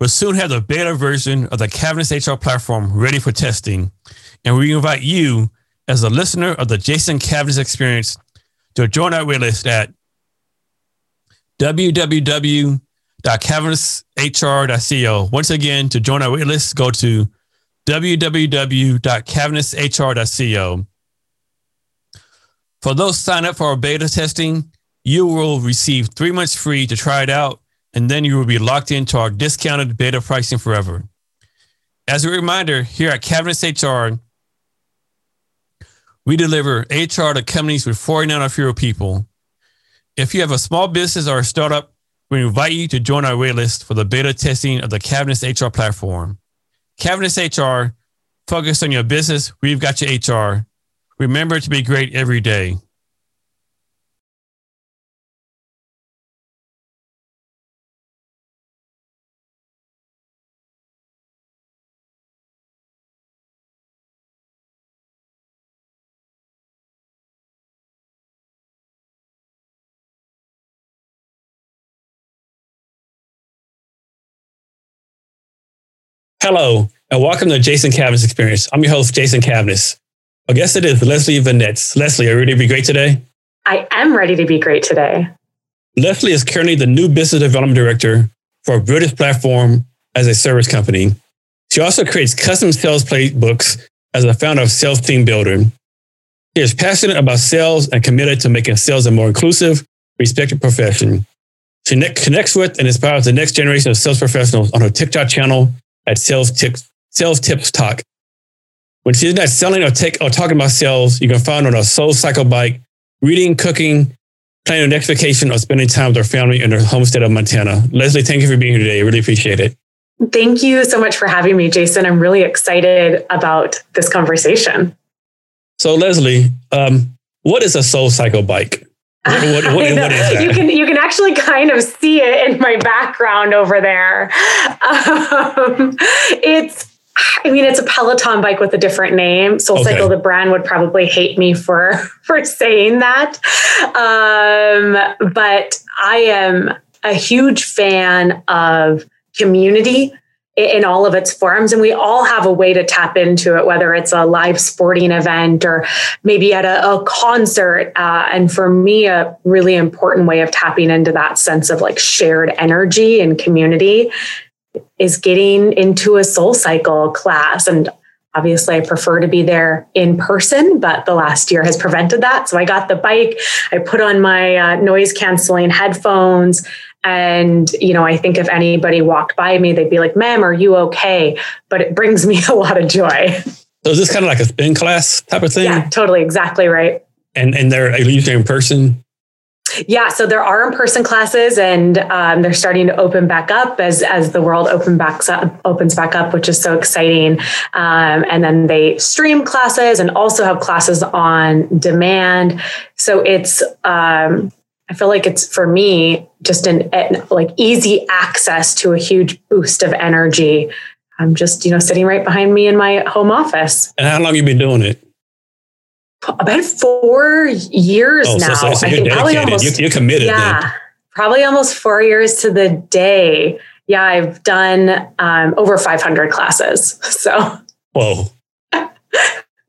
will soon have the beta version of the Cavness HR platform ready for testing. And we invite you, as a listener of the Jason Cavness Experience, to join our waitlist at www.cavnesshr.co. Once again, to join our waitlist, go to www.cavnesshr.co. For those sign up for our beta testing, you will receive three months free to try it out, and then you will be locked into our discounted beta pricing forever. As a reminder, here at Cavness HR, we deliver HR to companies with 49 or fewer people. If you have a small business or a startup, we invite you to join our waitlist for the beta testing of the Cavness HR platform. Cavness HR, focus on your business. We've got your HR. Remember to be great every day. Hello, and welcome to Jason Cavness Experience. I'm your host, Jason Cavness. Oh, Our guest today is Leslie Venetz. Leslie, are you ready to be great today? I am ready to be great today. Leslie is currently the new business development director for a British platform as a service company. She also creates custom sales playbooks as a founder of Sales Team Builder. She is passionate about sales and committed to making sales a more inclusive, respected profession. She ne- connects with and inspires the next generation of sales professionals on her TikTok channel at Sales Tips, Sales Tips Tok. When she's not selling or, take, or talking about sales, you can find her on a SoulCycle bike, reading, cooking, planning a next vacation, or spending time with her family in her home state of Montana. Leslie, thank you for being here today. I really appreciate it. Thank you so much for having me, Jason. I'm really excited about this conversation. So, Leslie, um, what is a SoulCycle bike? What, what, what, what is that? You can you can actually kind of see it in my background over there. Um, it's I mean, it's a Peloton bike with a different name. Soul okay. Cycle, the brand, would probably hate me for for saying that. Um, but I am a huge fan of community in all of its forms. And we all have a way to tap into it, whether it's a live sporting event or maybe at a, a concert. Uh, and for me, a really important way of tapping into that sense of like shared energy and community is getting into a SoulCycle class. And obviously, I prefer to be there in person, but the last year has prevented that. So I got the bike, I put on my uh, noise canceling headphones. And, you know, I think if anybody walked by me, they'd be like, ma'am, are you okay? But it brings me a lot of joy. So is this kind of like a spin class type of thing? Yeah, totally. Exactly right. And and they're usually in person? Yeah, so there are in-person classes, and um, they're starting to open back up as as the world open backs up, opens back up, which is so exciting. Um, and then they stream classes and also have classes on demand. So it's um, I feel like it's for me just an, an, like easy access to a huge boost of energy. I'm just, you know, sitting right behind me in my home office. And how long you been doing it? About four years oh, now. So, so I think probably almost, you're, you're committed. Yeah, then. probably almost four years to the day. Yeah, I've done um, over 500 classes. So. Whoa.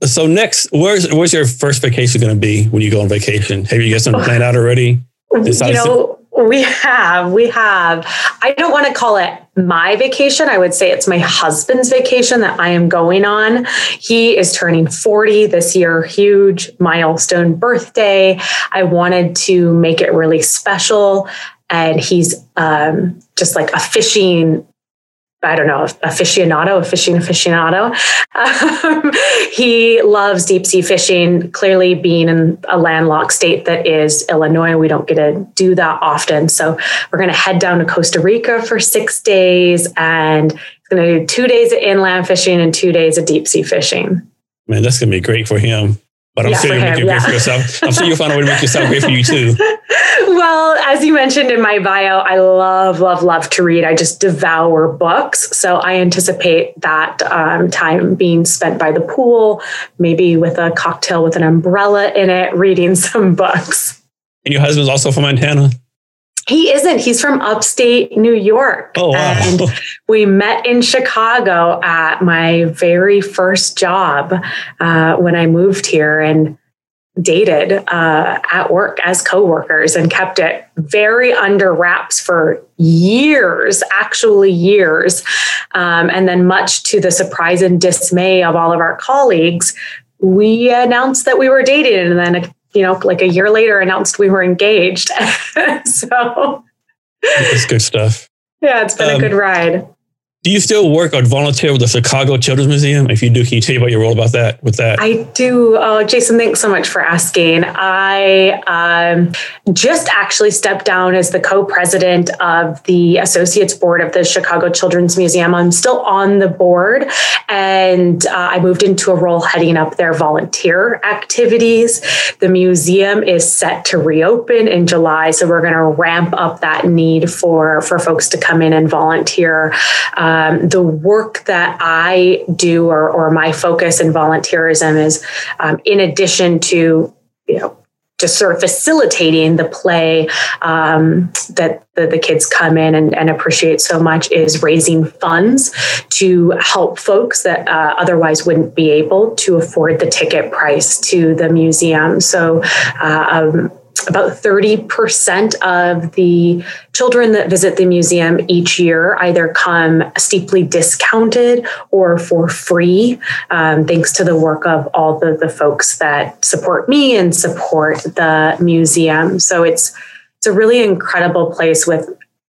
So next, where's where's your first vacation going to be when you go on vacation? Have you got something planned out already? you know, we have, we have. I don't want to call it my vacation. I would say it's my husband's vacation that I am going on. He is turning 40 this year, huge milestone birthday. I wanted to make it really special. And he's um, just like a fishing I don't know, aficionado, a fishing aficionado. Um, he loves deep sea fishing. Clearly, being in a landlocked state that is Illinois, we don't get to do that often. So, we're going to head down to Costa Rica for six days and it's going to do two days of inland fishing and two days of deep sea fishing. Man, that's going to be great for him. But I'm yeah, sure you'll make it yeah. great for yourself. I'm sure you'll find a way to make yourself great for you too. Well, as you mentioned in my bio, I love, love, love to read. I just devour books. So I anticipate that um, time being spent by the pool, maybe with a cocktail with an umbrella in it, reading some books. And your husband's also from Montana? He isn't. He's from upstate New York. Oh, wow. And we met in Chicago at my very first job uh, when I moved here and dated uh, at work as coworkers and kept it very under wraps for years, actually years. Um, and then, much to the surprise and dismay of all of our colleagues, we announced that we were dating. And then you know, like a year later announced we were engaged. so it's good stuff. Yeah, it's been um, a good ride. Do you still work or volunteer with the Chicago Children's Museum? If you do, can you tell me about your role about that? With that, I do. Oh, Jason, thanks so much for asking. I um, just actually stepped down as the co-president of the Associates Board of the Chicago Children's Museum. I'm still on the board, and uh, I moved into a role heading up their volunteer activities. The museum is set to reopen in July, so we're going to ramp up that need for for folks to come in and volunteer. Uh, um, the work that I do or, or my focus in volunteerism is um, in addition to, you know, just sort of facilitating the play um, that the, the, kids come in and, and, appreciate so much is raising funds to help folks that uh, otherwise wouldn't be able to afford the ticket price to the museum. So uh, um, about 30% of the children that visit the museum each year either come steeply discounted or for free, um, thanks to the work of all the, the folks that support me and support the museum. So it's it's a really incredible place with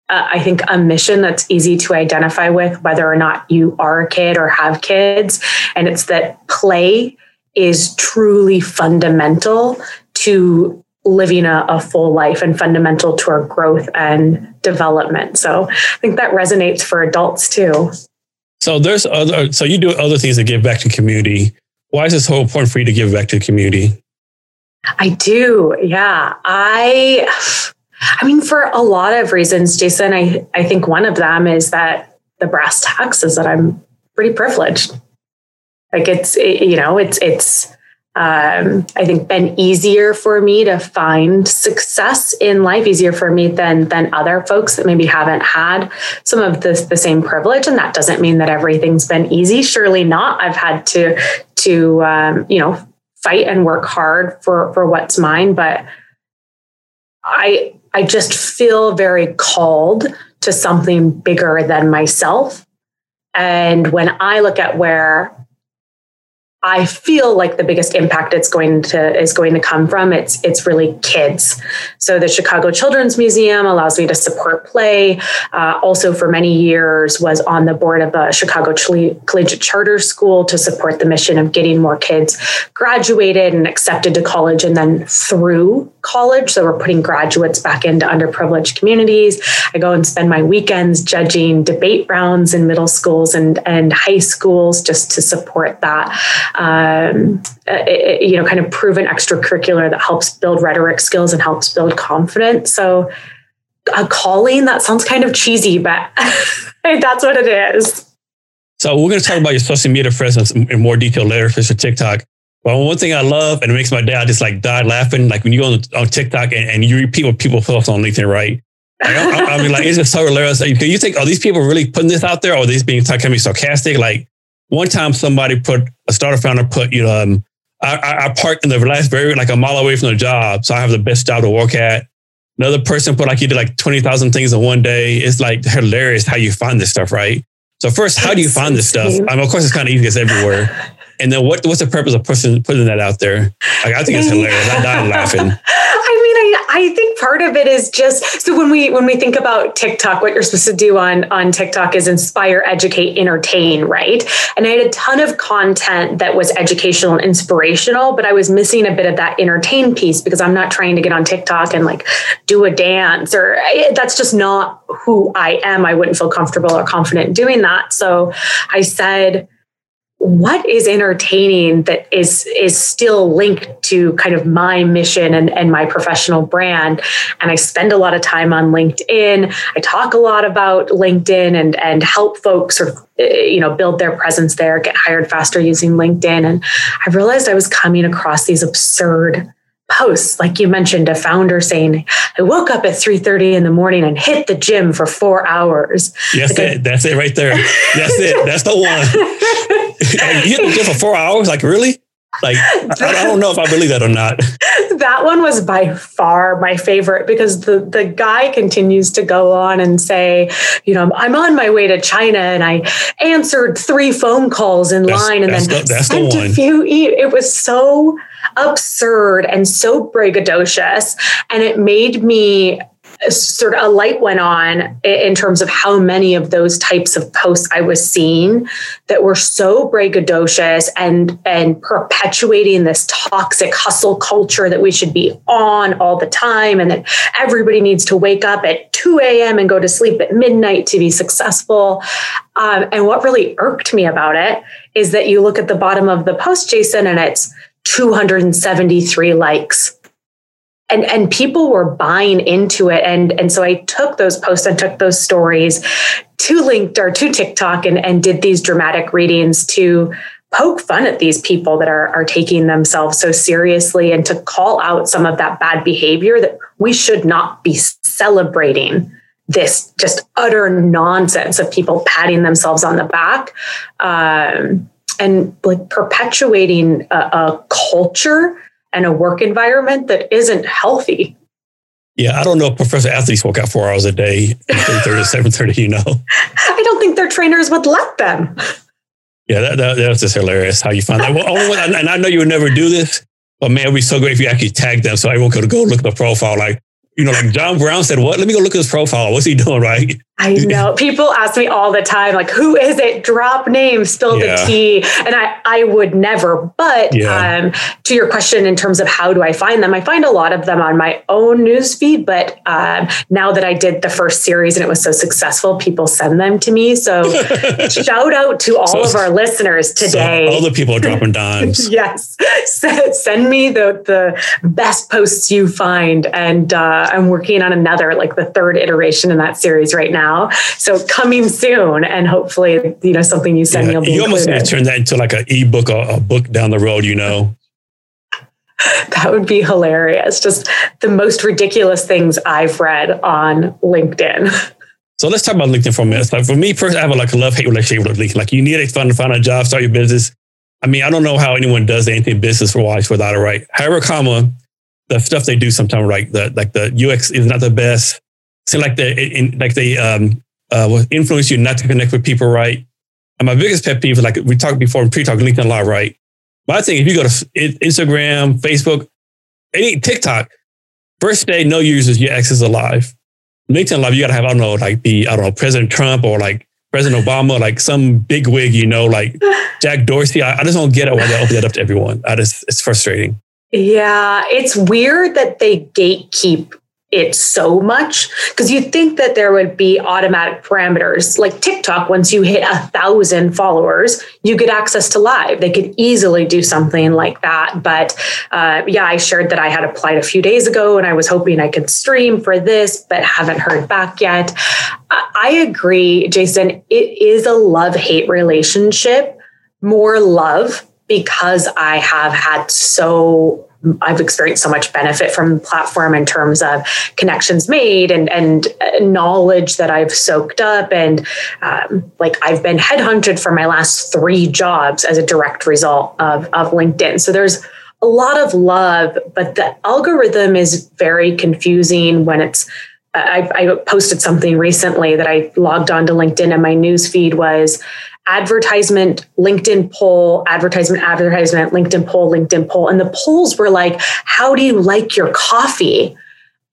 uh, I think a mission that's easy to identify with, whether or not you are a kid or have kids. And it's that play is truly fundamental to living a, a, full life and fundamental to our growth and development. So I think that resonates for adults too. So there's other, so you do other things to give back to community. Why is this so important for you to give back to the community? I do. Yeah. I, I mean, for a lot of reasons, Jason, I, I think one of them is that the brass tacks is that I'm pretty privileged. Like it's, it, you know, it's, it's, um, I think been easier for me to find success in life, easier for me than than other folks that maybe haven't had some of the, the same privilege. And that doesn't mean that everything's been easy. Surely not. I've had to to um, you know fight and work hard for for what's mine, but I I just feel very called to something bigger than myself. And when I look at where I feel like the biggest impact it's going to is going to come from it's it's really kids. So the Chicago Children's Museum allows me to support play. Uh, also, for many years, was on the board of the Chicago Collegiate Charter School to support the mission of getting more kids graduated and accepted to college, and then through college. So we're putting graduates back into underprivileged communities. I go and spend my weekends judging debate rounds in middle schools and and high schools just to support that um, it, you know, kind of proven extracurricular that helps build rhetoric skills and helps build confidence. So a calling that sounds kind of cheesy, but that's what it is. So we're going to talk about your social media presence in more detail later for TikTok. But one thing I love, and it makes my dad just like die laughing, like when you go on, on TikTok and, and you repeat what people post on LinkedIn, right? Like, I, I, mean, like it's just so hilarious. Like, do you think are these people really putting this out there, or are these being kind of sarcastic? Like, one time somebody put a startup founder put, you know, um, I, I parked in the last very like a mile away from the job. So I have the best job to work at. Another person put like you did like 20,000 things in one day. It's like hilarious how you find this stuff, right? So first, how do you find this stuff? I mean, of course, it's kind of easy. It's everywhere. And then what, what's the purpose of pushing, putting that out there? Like, I think it's hilarious. I died laughing. I mean, I, I think part of it is just so when we when we think about TikTok, what you're supposed to do on on TikTok is inspire, educate, entertain, right? And I had a ton of content that was educational and inspirational, but I was missing a bit of that entertain piece because I'm not trying to get on TikTok and like do a dance or that's just not who I am. I wouldn't feel comfortable or confident doing that. So I said, what is entertaining that is is still linked to kind of my mission and, and my professional brand? And i spend a lot of time on linkedin. I talk a lot about linkedin and and help folks sort of eh, you know build their presence there get hired faster using linkedin. And i realized i was coming across these absurd posts. Like you mentioned a founder saying i woke up at 3.30 in the morning and hit the gym for four hours. That's like it. That's it right there. That's it. That's the one you hit the gym for four hours? Like really? Like I, I don't know if i believe that or not. That one was by far my favorite because the the guy continues to go on and say you know i'm on my way to china and i answered three phone calls in that's, line and then the, sent the a few e- it was so absurd and so braggadocious. And it made me sort of a light went on in terms of how many of those types of posts I was seeing that were so braggadocious and and perpetuating this toxic hustle culture that we should be on all the time and that everybody needs to wake up at 2 a.m. and go to sleep at midnight to be successful. Um, and what really irked me about it is that you look at the bottom of the post, Jason, and it's 273 likes. And, and people were buying into it. And, and so I took those posts and took those stories to LinkedIn or to TikTok and, and did these dramatic readings to poke fun at these people that are, are taking themselves so seriously and to call out some of that bad behavior that we should not be celebrating this just utter nonsense of people patting themselves on the back. Um, and like perpetuating a, a culture and a work environment that isn't healthy. Yeah, I don't know if professional athletes work out four hours a day, 30 to 7.30, you know. I don't think their trainers would let them. Yeah, that, that, that's just hilarious how you find that. Well, oh, and I know you would never do this, but man, it would be so great if you actually tag them so everyone could go look at the profile. Like, you know, like John Brown said, what? Let me go look at his profile. What's he doing, right? I know. People ask me all the time, like, who is it? Drop name, spill yeah. the tea. And I, I would never. But yeah. um, to your question, in terms of how do I find them, I find a lot of them on my own newsfeed. But um, now that I did the first series and it was so successful, people send them to me. So shout out to all so, of our listeners today. So all the people are dropping dimes. yes. send me the, the best posts you find. And uh, I'm working on another, like the third iteration in that series right now now. So coming soon, and hopefully, you know, something you send yeah, me. you almost need to turn that into like an ebook or a book down the road. You know. That would be hilarious. Just the most ridiculous things I've read on LinkedIn. So let's talk about LinkedIn for a minute. Like for me, first, I have a, like a love hate relationship with LinkedIn. Like you need it fun to find a job, start your business. I mean, I don't know how anyone does anything business wise without it right. However, comma the stuff they do sometimes right. The like the UX is not the best seem like they in, like they um uh influence you not to connect with people right. And my biggest pet peeve is like we talked before in pre-talk LinkedIn a lot, right? But I think if you go to Instagram, Facebook, any TikTok, first day no users, your X is alive. LinkedIn Live, you gotta have I don't know like the I don't know President Trump or like President Obama, like some big wig, you know, like Jack Dorsey. I, I just don't get it why they open that up to everyone. I just it's frustrating. Yeah, it's weird that they gatekeep it so much because you think that there would be automatic parameters like TikTok. Once you hit a thousand followers, you get access to live. They could easily do something like that. But uh, yeah, I shared that I had applied a few days ago and I was hoping I could stream for this, but haven't heard back yet. I agree, Jason. It is a love hate relationship, more love because I have had so I've experienced so much benefit from the platform in terms of connections made and and knowledge that I've soaked up and um, like I've been headhunted for my last three jobs as a direct result of of LinkedIn. So there's a lot of love, but the algorithm is very confusing when it's. I, I posted something recently that I logged onto LinkedIn and my news feed was advertisement, LinkedIn poll, advertisement, advertisement, LinkedIn poll, LinkedIn poll. And the polls were like, how do you like your coffee?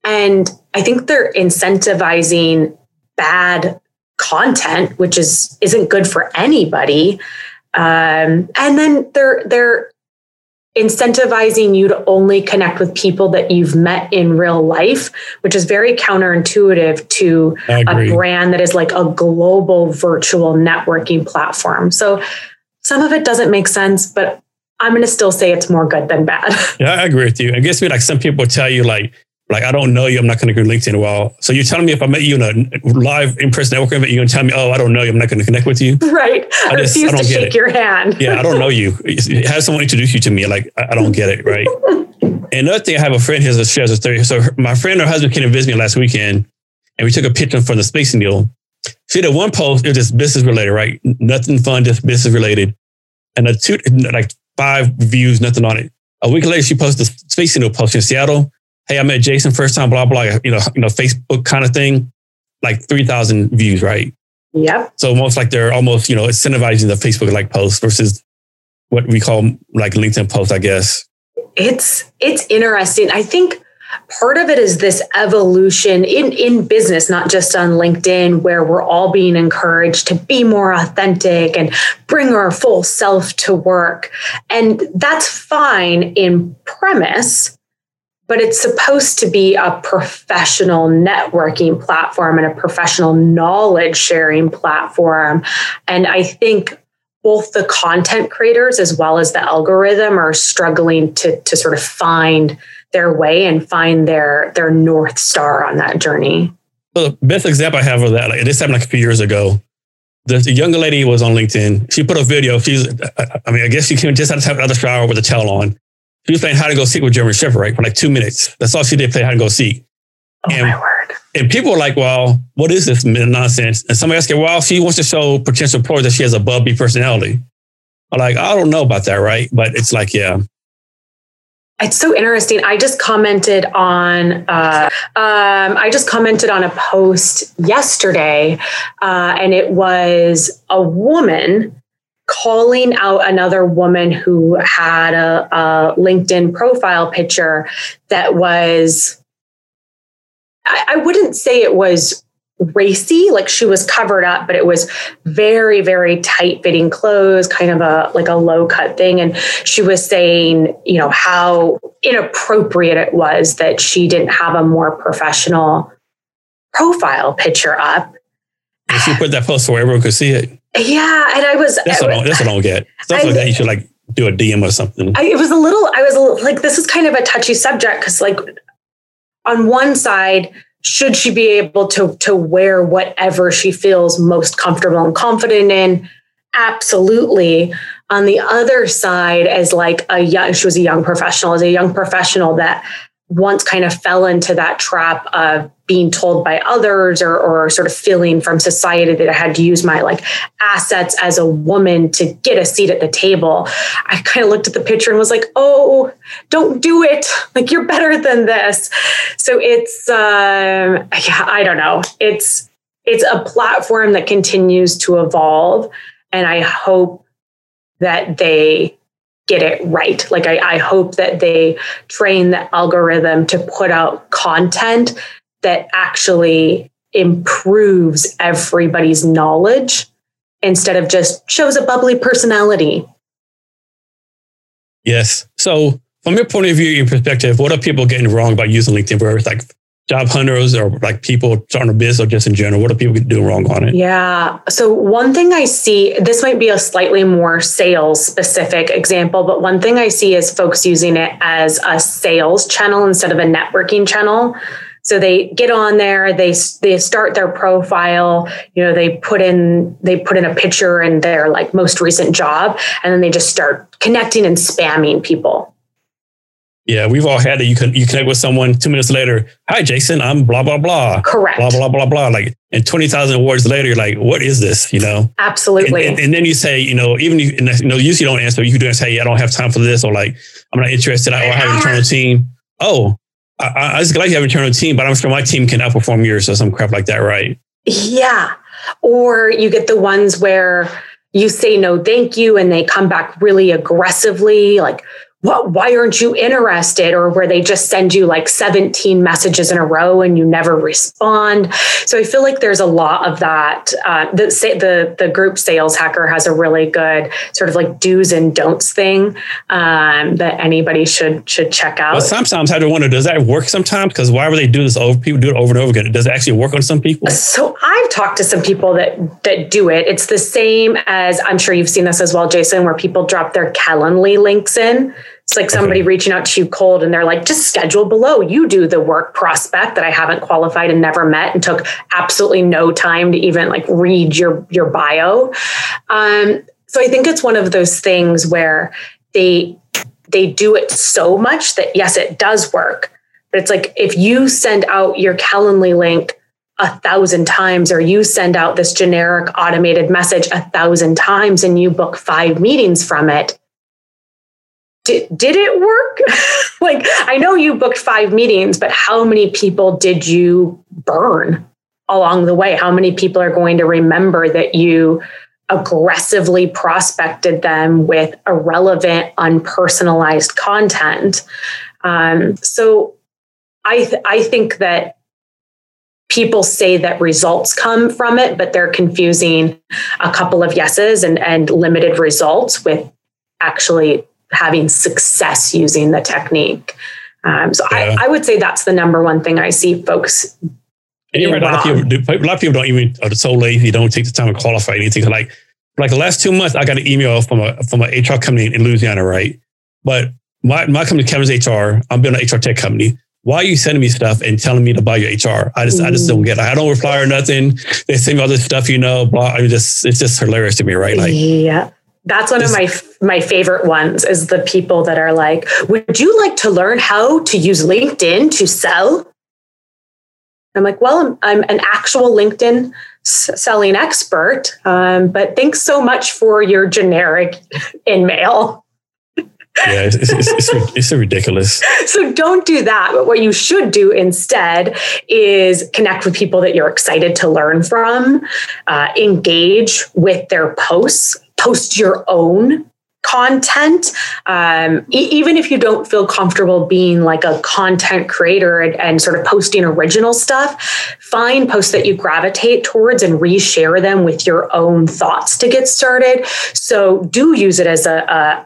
And I think they're incentivizing bad content, which is isn't good for anybody. Um, and then they're they're incentivizing you to only connect with people that you've met in real life, which is very counterintuitive to a brand that is like a global virtual networking platform. So some of it doesn't make sense, but I'm going to still say it's more good than bad. Yeah, I agree with you. I guess me like some people tell you like, like I don't know you, I'm not going to go LinkedIn. Well, so you're telling me if I met you in a live in-person networking event, you're going to tell me, oh, I don't know you, I'm not going to connect with you. Right. I, just, refuse I don't to shake it. your hand. yeah, I don't know you. Have someone introduce you to me. Like I, don't get it. Right. and another thing, I have a friend that shares a story. So her, my friend, her husband came to visit me last weekend, and we took a picture from the space deal. See, the one post it was just business related, right? Nothing fun, just business related. And the two, like five views, nothing on it. A week later, she posted a space needle post in Seattle. Hey, I met Jason first time, blah, blah, you know, you know, Facebook kind of thing. Like 3,000 views, right? Yep. So almost like they're almost, you know, incentivizing the Facebook like post versus what we call like LinkedIn post, I guess. It's it's interesting. I think part of it is this evolution in in business not just on linkedin where we're all being encouraged to be more authentic and bring our full self to work and that's fine in premise but it's supposed to be a professional networking platform and a professional knowledge sharing platform and i think both the content creators as well as the algorithm are struggling to, to sort of find their way and find their their north star on that journey. Well, the best example I have of that, like this happened like a few years ago. The, younger lady was on LinkedIn. She put a video. She's, I mean, I guess she came just out of the shower with a towel on. She was playing hide and go seek with German Shepherd, right? For like two minutes. That's all she did, play hide and go seek. Oh and, my word. And people were like, well, what is this nonsense? And somebody asked her, well, she wants to show potential employers that she has a bubbly personality. I'm like, I don't know about that, right? But it's like, yeah, it's so interesting. I just commented on uh, um, I just commented on a post yesterday, uh, and it was a woman calling out another woman who had a, a LinkedIn profile picture that was. I, I wouldn't say it was racy like she was covered up but it was very very tight fitting clothes kind of a like a low cut thing and she was saying you know how inappropriate it was that she didn't have a more professional profile picture up she put that post where everyone could see it yeah and i was that's what i don't, that's what I don't get. Stuff I, like that you should like do a dm or something. I, it was a little i was a little, like this is kind of a touchy subject because like on one side should she be able to to wear whatever she feels most comfortable and confident in? Absolutely. On the other side as like a young she was a young professional as a young professional that once kind of fell into that trap of being told by others or, or sort of feeling from society that I had to use my like assets as a woman to get a seat at the table. I kind of looked at the picture and was like, oh, don't do it. Like you're better than this. So it's, um, yeah, I don't know. It's, it's a platform that continues to evolve. And I hope that they get it right. Like I, I hope that they train the algorithm to put out content that actually improves everybody's knowledge instead of just shows a bubbly personality. Yes. So, from your point of view, your perspective, what are people getting wrong about using LinkedIn for like job hunters or like people starting a business or just in general? What are people doing wrong on it? Yeah. So one thing I see, this might be a slightly more sales specific example, but one thing I see is folks using it as a sales channel instead of a networking channel. So they get on there, they they start their profile, you know, they put in they put in a picture and their like most recent job, and then they just start connecting and spamming people. Yeah, we've all had that. You can you connect with someone two minutes later. Hi, Jason. I'm blah blah blah. Correct. Blah blah blah blah. Like, and twenty thousand words later, you're like, what is this? You know. Absolutely. And, and, and then you say, you know, even you, you know, usually don't answer. You can say, I don't have time for this, or like, I'm not interested. I, I have an internal team. Oh, I, I just glad you have an internal team, but I'm sure my team can outperform yours or some crap like that, right? Yeah. Or you get the ones where you say no, thank you, and they come back really aggressively, like what, why aren't you interested? Or where they just send you like 17 messages in a row and you never respond. So I feel like there's a lot of that. Uh, the, the, the group sales hacker has a really good sort of like do's and don'ts thing um, that anybody should should check out. Well, sometimes I wonder, does that work sometimes? Because why would they do this over? People do it over and over again. Does it actually work on some people? So I've talked to some people that that do it. It's the same as I'm sure you've seen this as well, Jason, where people drop their Calendly links in. It's like somebody okay. reaching out to you cold and they're like, just schedule below. You do the work prospect that I haven't qualified and never met and took absolutely no time to even like read your your bio. Um, so I think it's one of those things where they they do it so much that yes, it does work. But it's like if you send out your Calendly link a thousand times, or you send out this generic automated message a thousand times and you book five meetings from it, did, did it work? like, I know you booked five meetings, but how many people did you burn along the way? How many people are going to remember that you aggressively prospected them with irrelevant, unpersonalized content? Um, so I, th- I think that people say that results come from it, but they're confusing a couple of yeses and, and limited results with actually having success using the technique. Um, so yeah. I, I, would say that's the number one thing I see folks. And you're right. A lot, of people do, a lot of people don't even are so lazy. Don't take the time to qualify anything. Like like the last two months, I got an email from a from an HR company in Louisiana, right? But my my company, Cavness HR. I'm building an HR tech company. Why are you sending me stuff and telling me to buy your HR? I just mm. I just don't get it. I don't reply or nothing. They send me all this stuff, you know. Blah. I mean, just it's just hilarious to me, right? Like yeah. That's one of my my favorite ones is the people that are like, "Would you like to learn how to use LinkedIn to sell?" I'm like, "Well, I'm, I'm an actual LinkedIn s- selling expert, um, but thanks so much for your generic in mail." yeah, it's, it's, it's, it's, ridiculous. So don't do that. But what you should do instead is connect with people that you're excited to learn from, uh, engage with their posts post your own content. Um, e- even if you don't feel comfortable being like a content creator and, and, sort of posting original stuff find posts that you gravitate towards and reshare them with your own thoughts to get started. So do use it as a,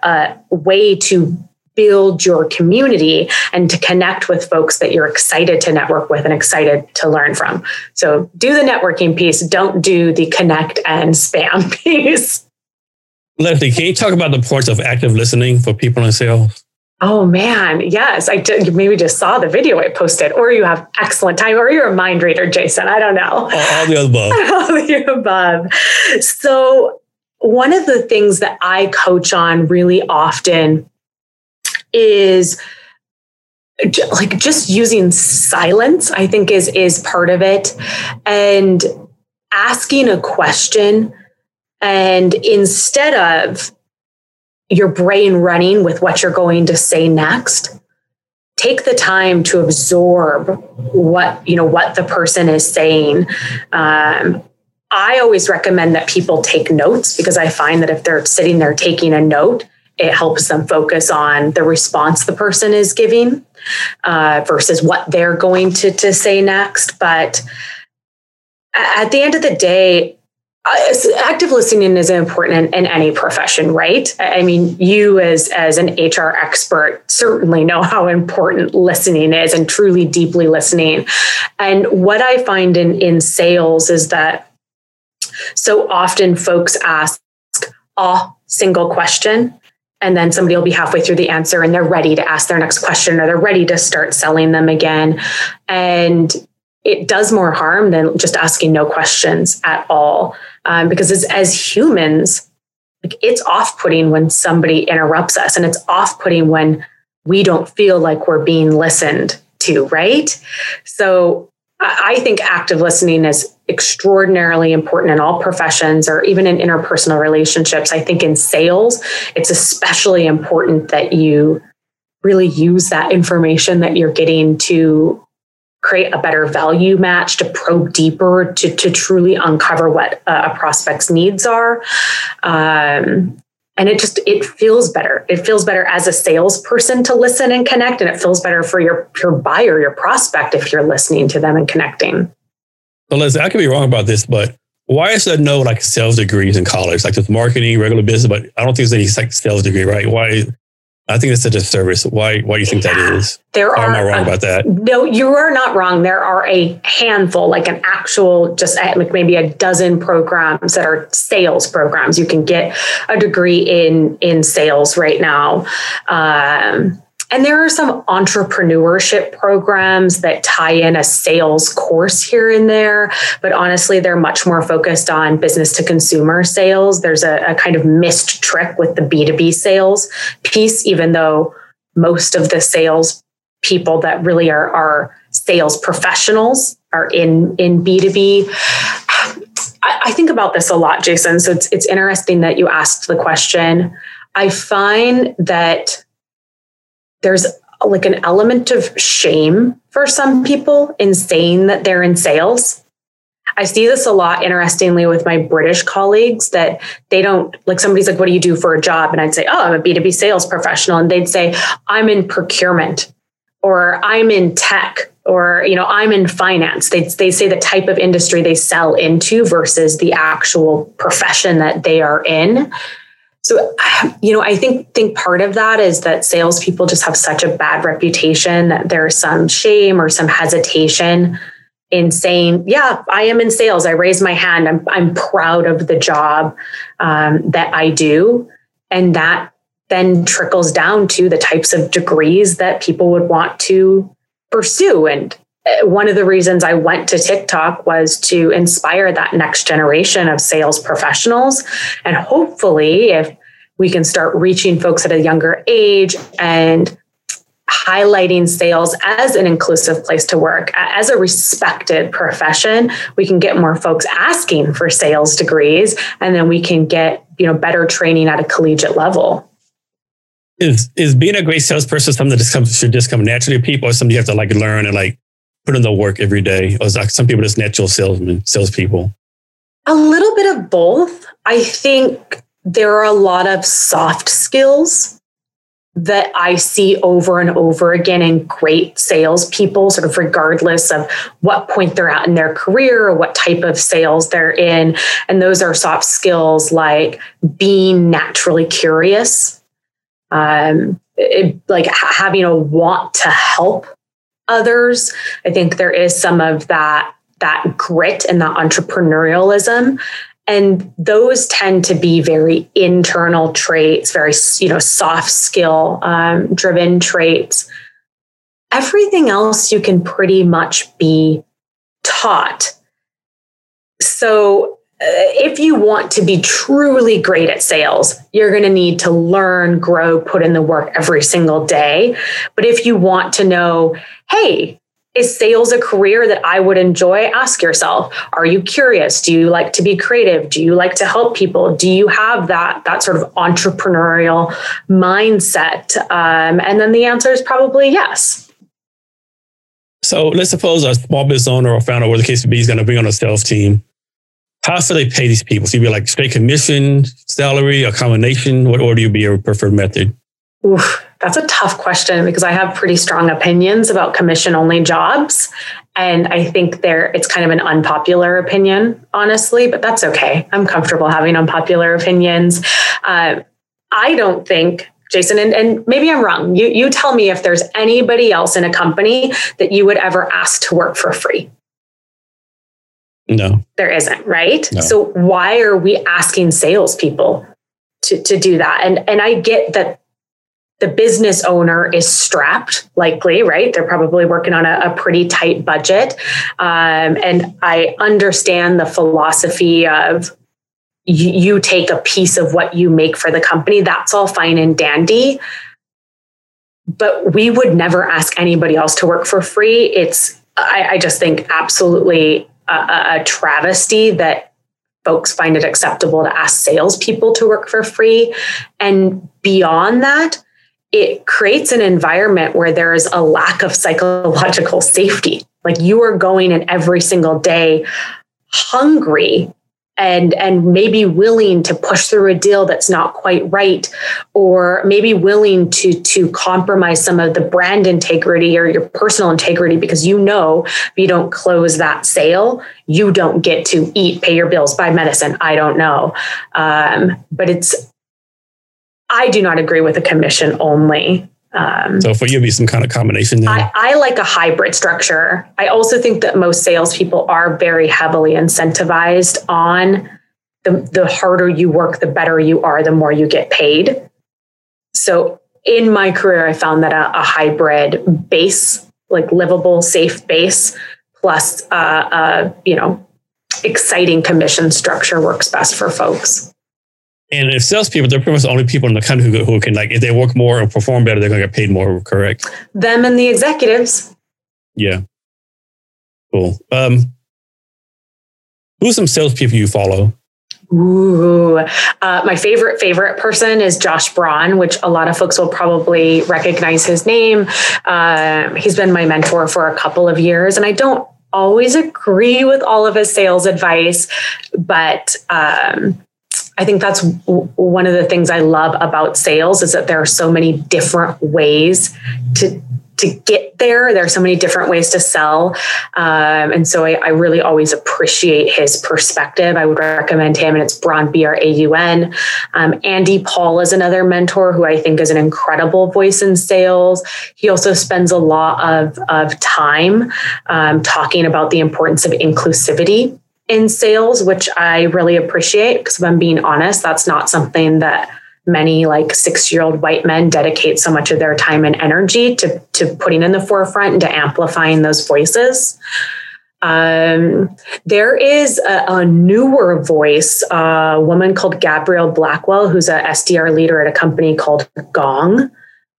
a, a way to build your community and to connect with folks that you're excited to network with and excited to learn from. So do the networking piece. Don't do the connect and spam piece Leslie, can you talk about the importance of active listening for people in sales? Oh man, yes. I did, maybe just saw the video I posted, or you have excellent time, or you're a mind reader, Jason. I don't know. All, all the above. all the above. So, one of the things that I coach on really often is like just using silence. I think is is part of it, and asking a question and instead of your brain running with what you're going to say next, take the time to absorb what you know what the person is saying. Um, I always recommend that people take notes because I find that if they're sitting there taking a note, it helps them focus on the response the person is giving uh, versus what they're going to, to say next. But at the end of the day, uh, active listening is important in, in, any profession, right? I mean, you as as an HR expert certainly know how important listening is and truly deeply listening. And what I find in in sales is that so often folks ask a single question and then somebody will be halfway through the answer and they're ready to ask their next question or they're ready to start selling them again and it does more harm than just asking no questions at all. Um, because as, as humans, like it's off putting when somebody interrupts us, and it's off putting when we don't feel like we're being listened to, right? So I think active listening is extraordinarily important in all professions or even in interpersonal relationships. I think in sales, it's especially important that you really use that information that you're getting to create a better value match, to probe deeper, to, to truly uncover what a prospect's needs are. Um, and it just it feels better. It feels better as a salesperson to listen and connect and it feels better for your your buyer your prospect if you're listening to them and connecting. So Liz, i could be wrong about this but why is there no like sales degrees in college? Like there's marketing regular business but i don't think there's any like sales degree right? Why I think it's a disservice. Why? Why do you think yeah. that is? There or are. Am I wrong uh, about that? No, you are not wrong. There are a handful, like an actual, just like maybe a dozen programs that are sales programs. You can get a degree in in sales right now. Um, and there are some entrepreneurship programs that tie in a sales course here and there, but honestly, they're much more focused on business to consumer sales. There's a, a kind of missed trick with the B2B sales piece, even though most of the sales people that really are, are sales professionals are in, in B2B. I, I think about this a lot, Jason. So it's, it's interesting that you asked the question. I find that there's like an element of shame for some people in saying that they're in sales. I see this a lot, interestingly, with my British colleagues that they don't like somebody's like, What do you do for a job? And I'd say, Oh, I'm a B2B sales professional. And they'd say, I'm in procurement or I'm in tech or you know i'm in finance they, they say the type of industry they sell into versus the actual profession that they are in so, you know, I think think part of that is that salespeople just have such a bad reputation that there's some shame or some hesitation in saying, "Yeah, I am in sales. I raise my hand. I'm I'm proud of the job um, that I do," and that then trickles down to the types of degrees that people would want to pursue. And Uh, one of the reasons I went to TikTok was to inspire that next generation of sales professionals. And hopefully, if we can start reaching folks at a younger age and highlighting sales as an inclusive place to work as a respected profession we can get more folks asking for sales degrees and then we can get you know better training at a collegiate level is is being a great salesperson something that just comes should just come naturally to people or something you have to like learn and like put in the work every day. Or is like some people just natural salesmen salespeople. A little bit of both. I think there are a lot of soft skills that I see over and over again in great salespeople, sort of regardless of what point they're at in their career or what type of sales they're in. And those are soft skills like being naturally curious, um, it, like having a want to help others. I think there is some of that that grit and that entrepreneurialism. And those tend to be very internal traits very you know soft skill um, driven traits. Everything else you can pretty much be taught. So if you want to be truly great at sales, you're going to need to learn, grow, put in the work every single day. But if you want to know, hey, is sales a career that I would enjoy? Ask yourself, are you curious? Do you like to be creative? Do you like to help people? Do you have that, that sort of entrepreneurial mindset? Um, and then the answer is probably yes. So let's suppose a small business owner or founder, or the case would be, is going to bring on a sales team. How should they pay these people? So you be like straight commission, salary, a combination? What order you be your preferred method? Oof, that's a tough question because I have pretty strong opinions about commission only jobs. And I think there it's kind of an unpopular opinion, honestly, but that's okay. I'm comfortable having unpopular opinions. Uh, I don't think Jason, and, and maybe I'm wrong. You, you tell me if there's anybody else in a company that you would ever ask to work for free. No. There isn't, right? No. So why are we asking salespeople to, to do that? And and I get that the business owner is strapped, likely, right? They're probably working on a, a pretty tight budget. Um, and I understand the philosophy of you, you take a piece of what you make for the company. That's all fine and dandy. But we would never ask anybody else to work for free. It's, I, I just think, absolutely a, a travesty that folks find it acceptable to ask salespeople to work for free. And beyond that, it creates an environment where there is a lack of psychological safety. Like you are going in every single day hungry and and maybe willing to push through a deal that's not quite right or maybe willing to to compromise some of the brand integrity or your personal integrity because you know if you don't close that sale you don't get to eat pay your bills buy medicine. I don't know. Um, but it's i do not agree with a commission only um, so for you, be some kind of combination. I, I, like a hybrid structure. I also think that most salespeople are very heavily incentivized on the, the harder you work, the better you are, the more you get paid. So in my career, I found that a, a hybrid base, like livable, safe base, plus uh, uh, you know, exciting commission structure works best for folks. And if salespeople, they're pretty much the only people in the country who, who can, like, if they work more or perform better, they're going to get paid more, correct? Them and the executives. Yeah. Cool. Um, who's some salespeople you follow? Ooh, uh, my favorite favorite person is Josh Braun, which a lot of folks will probably recognize his name. Uh, he's been my mentor for a couple of years, and I don't always agree with all of his sales advice, but um, I think that's w- one of the things I love about sales is that there are so many different ways to to get there. There are so many different ways to sell, um, and so I, I, really always appreciate his perspective. I would recommend him, and it's Braun B R A U N. Um, Andy Paul is another mentor who I think is an incredible voice in sales. He also spends a lot of of time um, talking about the importance of inclusivity in sales, which I really appreciate because if I'm being honest, that's not something that many like six year old white men dedicate so much of their time and energy to, to putting in the forefront and to amplifying those voices. Um, there is a, a newer voice, a woman called Gabrielle Blackwell, who's a SDR leader at a company called Gong,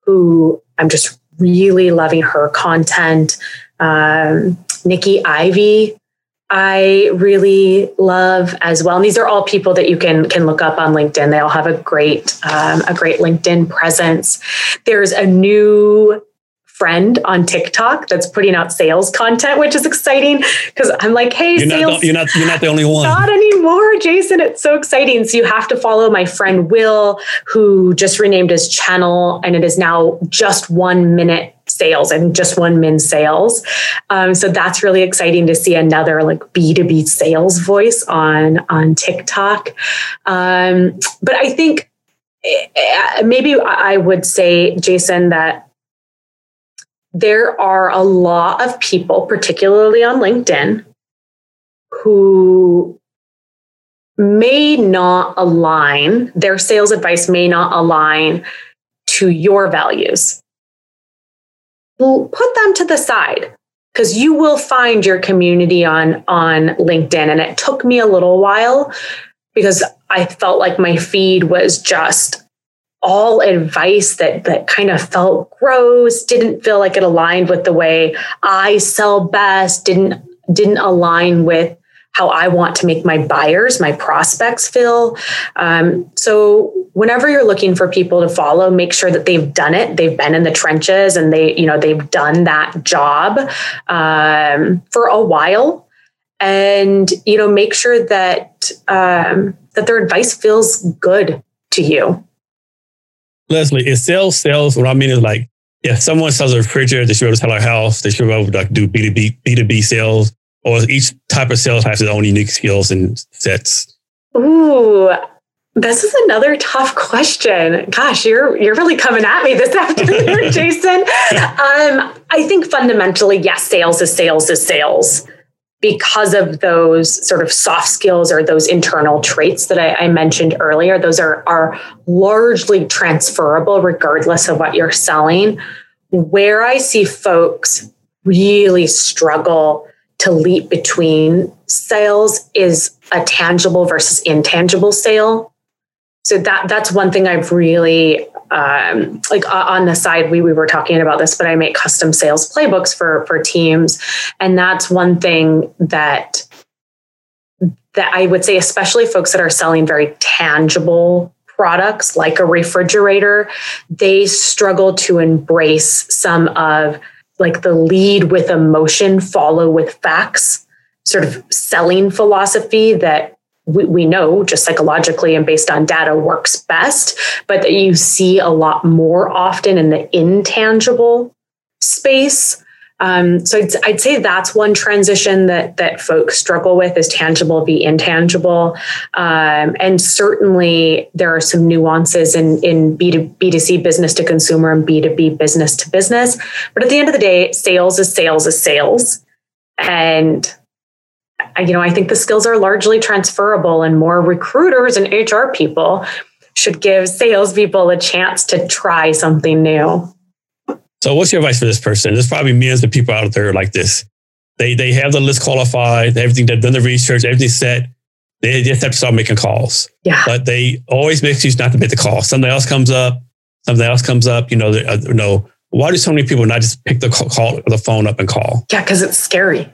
who I'm just really loving her content. Um, Nikki Ivey, I really love as well. And these are all people that you can can look up on LinkedIn. They all have a great um, a great LinkedIn presence. There's a new friend on TikTok that's putting out sales content, which is exciting because I'm like, hey, you're sales. Not the, you're not you're not the only one. Not anymore, Jason. It's so exciting. So you have to follow my friend Will, who just renamed his channel, and it is now just one minute sales and just one min sales. Um, so that's really exciting to see another like B2B sales voice on on TikTok. Um, but I think eh, maybe I would say, Jason, that there are a lot of people, particularly on LinkedIn, who may not align, their sales advice may not align to your values. Well, put them to the side because you will find your community on on LinkedIn and it took me a little while because I felt like my feed was just all advice that that kind of felt gross, didn't feel like it aligned with the way I sell best, didn't didn't align with how I want to make my buyers, my prospects feel. Um, so whenever you're looking for people to follow, make sure that they've done it. They've been in the trenches and they, you know, they've done that job um, for a while, and you know, make sure that um, that their advice feels good to you. Leslie, is sales sales? What I mean is like, if someone sells a refrigerator, they should be able to sell a house. They should be able to like do B2B, B2B sales, or each type of sales has its own unique skills and sets? Ooh, this is another tough question. Gosh, you're you're really coming at me this afternoon, Jason. Um, I think fundamentally, yes, sales is sales is sales because of those sort of soft skills or those internal traits that I, I, mentioned earlier, those are, are largely transferable regardless of what you're selling. Where I see folks really struggle to leap between sales is a tangible versus intangible sale. So that that's one thing I've really um, like on the side we, we were talking about this but i make custom sales playbooks for for teams. And that's one thing that that i would say especially folks that are selling very tangible products like a refrigerator they struggle to embrace some of like the lead with emotion follow with facts sort of selling philosophy that we, we know just psychologically and based on data works best, but that you see a lot more often in the intangible space. Um, so I'd, I'd, say that's one transition that that folks struggle with is tangible be intangible, um, and certainly there are some nuances in in B to B two C business to consumer and B two B business to business. But at the end of the day, sales is sales is sales, and you know I think the skills are largely transferable, and more recruiters and HR people should give salespeople a chance to try something new. So what's your advice for this person? There's probably millions of people out there like this. They they have the list qualified, everything, they've done the research, everything's set. They just have to start making calls. Yeah. But they always make excuse not to make the call. Something else comes up, something else comes up, you know, uh, you know, why do so many people not just pick the call the phone up and call? Yeah, because it's scary.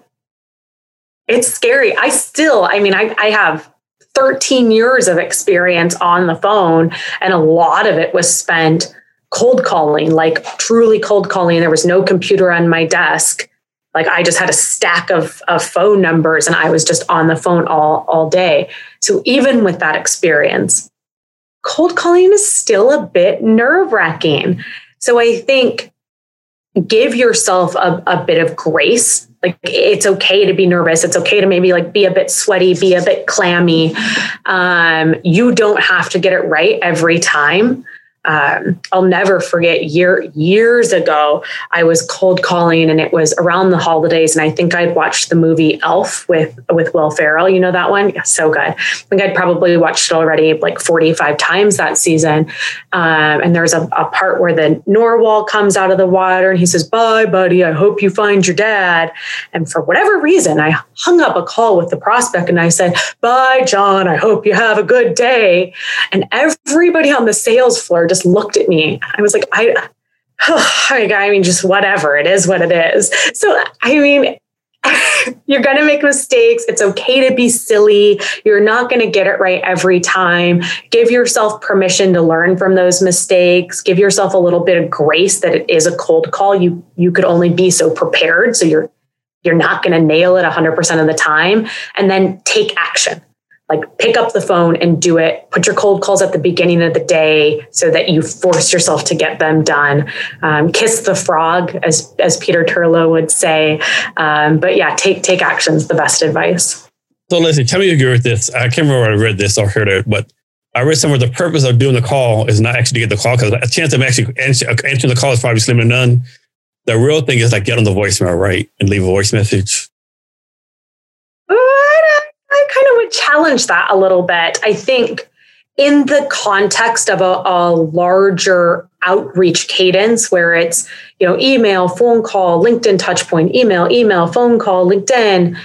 It's scary. I still, I mean, I, I have 13 years of experience on the phone, and a lot of it was spent cold calling, like truly cold calling. There was no computer on my desk. Like I just had a stack of, of phone numbers and I was just on the phone all, all day. So even with that experience, cold calling is still a bit nerve wracking. So I think give yourself a, a bit of grace. Like it's okay to be nervous. It's okay to maybe like be a bit sweaty, be a bit clammy. Um, you don't have to get it right every time um, I'll never forget year years ago I was cold calling and it was around the holidays and I think I'd watched the movie Elf with with Will Ferrell. You know that one? Yeah, so good. I think I'd probably watched it already like 45 times that season. Um, and there's a, a part where the narwhal comes out of the water and he says bye buddy. I hope you find your dad. And for whatever reason I hung up a call with the prospect and I said bye John. I hope you have a good day. And everybody on the sales floor just looked at me. I was like, I, oh, I mean, just whatever. It is what it is. So, I mean, you're going to make mistakes. It's okay to be silly. You're not going to get it right every time. Give yourself permission to learn from those mistakes. Give yourself a little bit of grace that it is a cold call. You you could only be so prepared, so you're you're not going to nail it 100% of the time and then take action like pick up the phone and do it. Put your cold calls at the beginning of the day so that you force yourself to get them done. Um, kiss the frog as as peter turlo would say. Um, but yeah take take actions the best advice. So Leslie, tell me you agree with this. I can't remember where i read this or heard it but I read somewhere the purpose of doing the call is not actually to get the call because a chance of actually answering the call is probably slim to none. The real thing is like get on the voicemail, right? And leave a voice message kind of would challenge that a little bit. I think in the context of a, a, larger outreach cadence where it's you know email phone call linkedin touchpoint email email phone call linkedin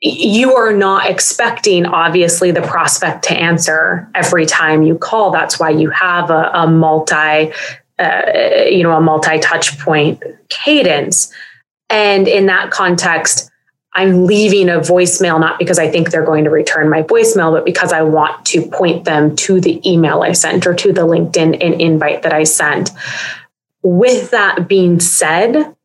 you are not expecting obviously the prospect to answer every time you call that's why you have a, a multi uh, you know a multi touch point cadence and in that context I'm leaving a voicemail not because I think they're going to return my voicemail, but because I want to point them to the email I sent or to the LinkedIn and invite that I sent. With that being said,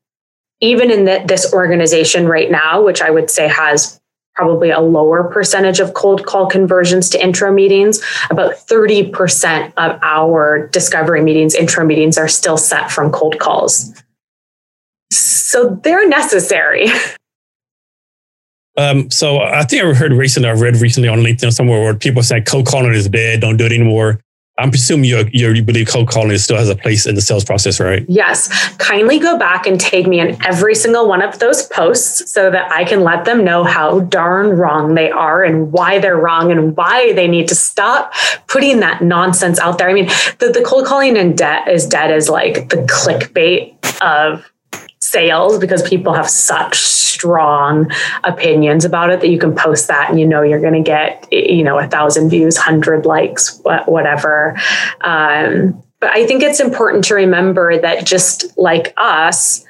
even in the, this organization right now, which I would say has probably a lower percentage of cold call conversions to intro meetings, about 30% of our discovery meetings, intro meetings are still set from cold calls. So they're necessary. Um, so I think I heard recently, I read recently on LinkedIn somewhere where people say cold calling is dead, don't do it anymore. I'm presuming you you believe cold calling still has a place in the sales process, right? Yes. Kindly go back and tag me in every single one of those posts so that I can let them know how darn wrong they are and why they're wrong and why they need to stop putting that nonsense out there. I mean, the, the cold calling in debt is dead is like the clickbait of sales because people have such strong opinions about it that you can post that and you know you're going to get you know a thousand views hundred likes whatever. Um, but i think it's important to remember that just like us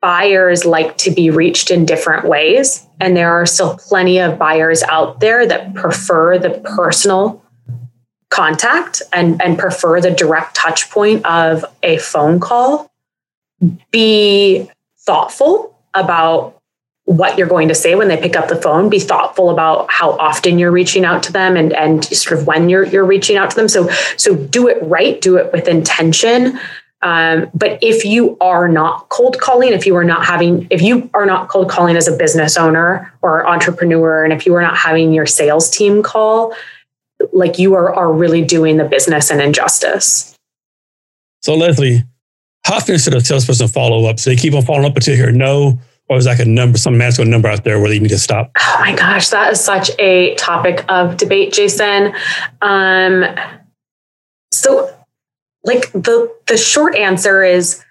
buyers like to be reached in different ways and there are still plenty of buyers out there that prefer the personal contact and, and prefer the direct touch point of a phone call be thoughtful about what you're going to say when they pick up the phone. Be thoughtful about how often you're reaching out to them and, and sort of when you're you're reaching out to them. So so do it right, do it with intention. Um, but if you are not cold calling, if you are not having, if you are not cold calling as a business owner or entrepreneur, and if you are not having your sales team call, like you are are really doing the business an injustice. So Leslie, how often should a salesperson follow up? So they keep on following up until you hear no, or is like a number, some magical number out there where they need to stop? Oh my gosh, that is such a topic of debate, Jason. Um, so, like the the short answer is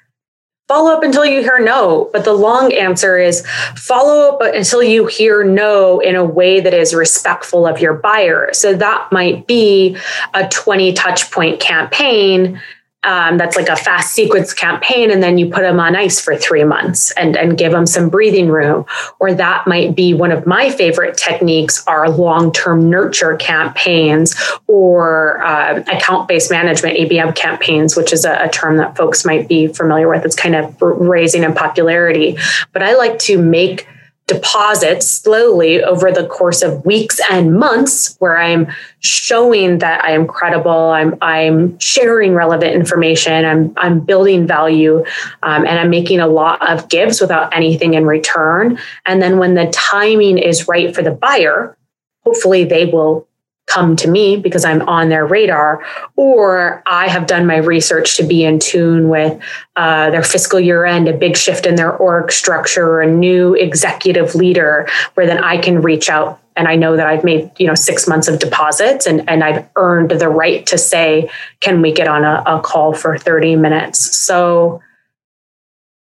follow up until you hear no, but the long answer is follow up until you hear no in a way that is respectful of your buyer. So that might be a 20 touch point campaign um, that's like a fast sequence campaign and then you put them on ice for three months and, and give them some breathing room. Or that might be one of my favorite techniques are long-term nurture campaigns or uh, account-based management abm campaigns which is a, a term that folks might be familiar with. It's kind of raising in popularity. But i like to make deposits slowly over the course of weeks and months where I'm showing that I am credible, I'm, I'm sharing relevant information, I'm, I'm building value, um, and I'm making a lot of gives without anything in return. And then when the timing is right for the buyer, hopefully they will come to me because I'm on their radar, or I have done my research to be in tune with uh, their fiscal year end, a big shift in their org structure, a new executive leader, where then I can reach out and I know that I've made you know six months of deposits and, and I've earned the right to say, can we get on a, a call for 30 minutes? So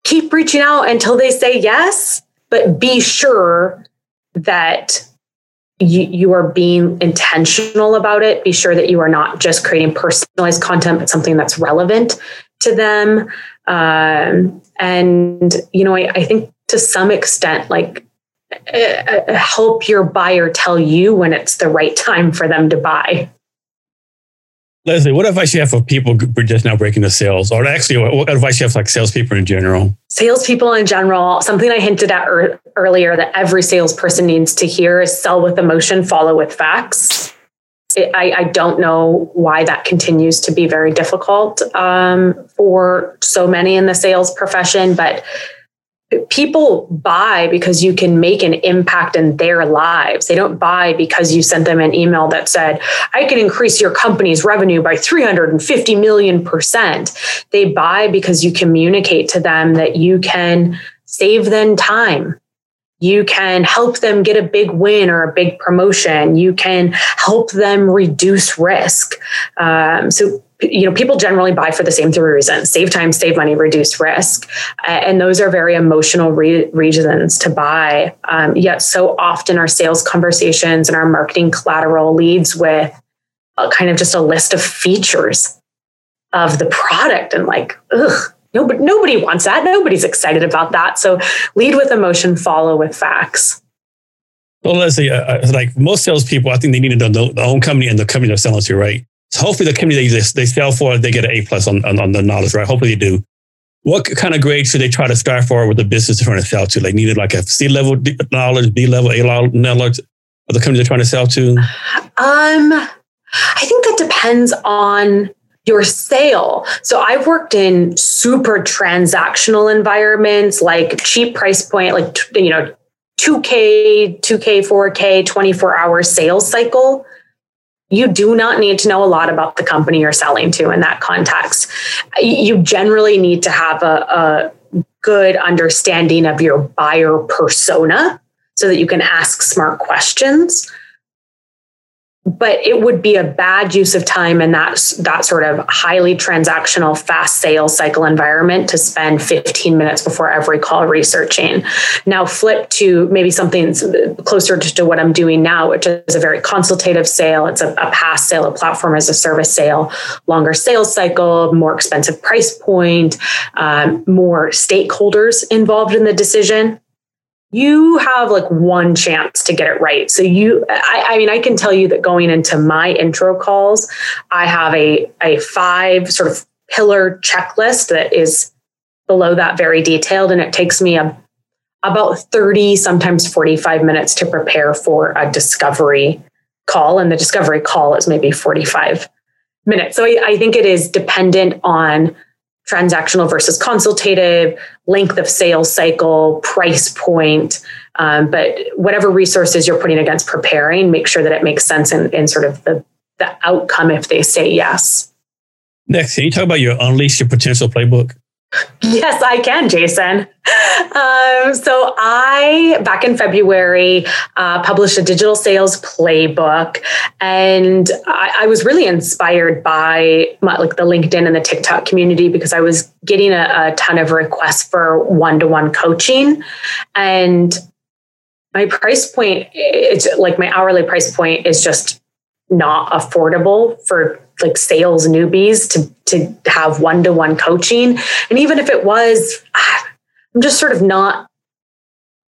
keep reaching out until they say yes, but be sure that you, you are being intentional about it. Be sure that you are not just creating personalized content, but something that's relevant to them. Um, and, you know, I, I, think to some extent, like, uh, help your buyer tell you when it's the right time for them to buy. Leslie, what advice you have for people just now breaking the sales, or actually, what advice you have for like salespeople in general? Salespeople in general, something I hinted at er- earlier that every salesperson needs to hear is sell with emotion, follow with facts. It, I, I, don't know why that continues to be very difficult um, for so many in the sales profession, but people buy because you can make an impact in their lives. They don't buy because you sent them an email that said, I can increase your company's revenue by 350 million percent. They buy because you communicate to them that you can save them time. You can help them get a big win or a big promotion. You can help them reduce risk. Um, so you know people generally buy for the same three reasons save time save money reduce risk and those are very emotional re- reasons to buy um, yet so often our sales conversations and our marketing collateral leads with a, kind of just a list of features of the product and like ugh nobody, nobody wants that nobody's excited about that so lead with emotion follow with facts well, Leslie, uh, uh like most salespeople, I think they need to know the own company and the company they're selling to, right? So hopefully the company they, they sell for, they get an A plus on, on, on, the knowledge, right? Hopefully they do. What kind of grade should they try to start for with the business they're trying to sell to? Like needed like a C level knowledge, B level, A level knowledge of the company they're trying to sell to? Um, I think that depends on your sale. So I've worked in super transactional environments like cheap price point, like, you know, 2K, 2K, 4K, 24 hour sales cycle you do not need to know a lot about the company you're selling to in that context. You generally need to have a, a good understanding of your buyer persona so that you can ask smart questions but it would be a bad use of time in that that sort of highly transactional fast sales cycle environment to spend 15 minutes before every call researching. Now flip to maybe something closer to, what i'm doing now which is a very consultative sale. It's a, a PaaS sale a platform as a service sale longer sales cycle more expensive price point um, more stakeholders involved in the decision you have like one chance to get it right. So you, I, I, mean, I can tell you that going into my intro calls, I have a, a five sort of pillar checklist that is below that very detailed. And it takes me a, about 30, sometimes 45 minutes to prepare for a discovery call. And the discovery call is maybe 45 minutes. So I, I think it is dependent on transactional versus consultative, length of sales cycle, price point. Um, but whatever resources you're putting against preparing, make sure that it makes sense in, in sort of the, the outcome if they say yes. Next, can you talk about your Unleash Your Potential playbook? Yes, I can, Jason. Um, so I, back in February, uh, published a digital sales playbook, and I, I was really inspired by my, like the LinkedIn and the TikTok community because I was getting a, a ton of requests for one-to-one coaching, and my price point, it's like my hourly price point is just not affordable for like sales newbies to to have one-to-one coaching. And even if it was i'm just sort of not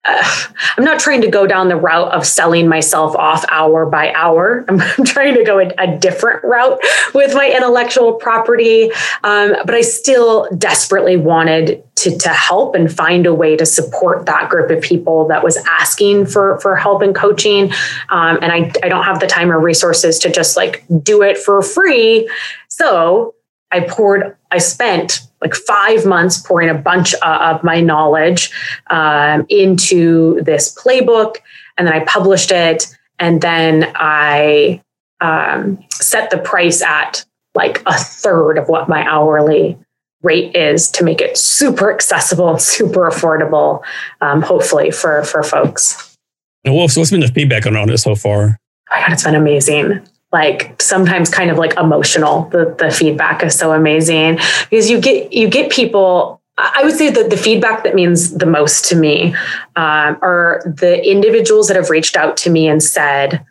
I'm not trying to go down the route of selling myself off hour by hour. I'm, I'm trying to go a, a, different route with my intellectual property. Um, but I still desperately wanted to, to help and find a way to support that group of people that was asking for, for help and coaching. Um, and I, I don't have the time or resources to just like do it for free. So I poured, I spent like five months pouring a bunch of my knowledge um, into this playbook. And then I published it. And then I um, set the price at like a third of what my hourly rate is to make it super accessible, super affordable, um, hopefully for, for folks. And what's, what's been the feedback on all this so far? Oh my God, it's been amazing like sometimes kind of like emotional. The the feedback is so amazing because you get you get people. I would say that the feedback that means the most to me um, are the individuals that have reached out to me and said,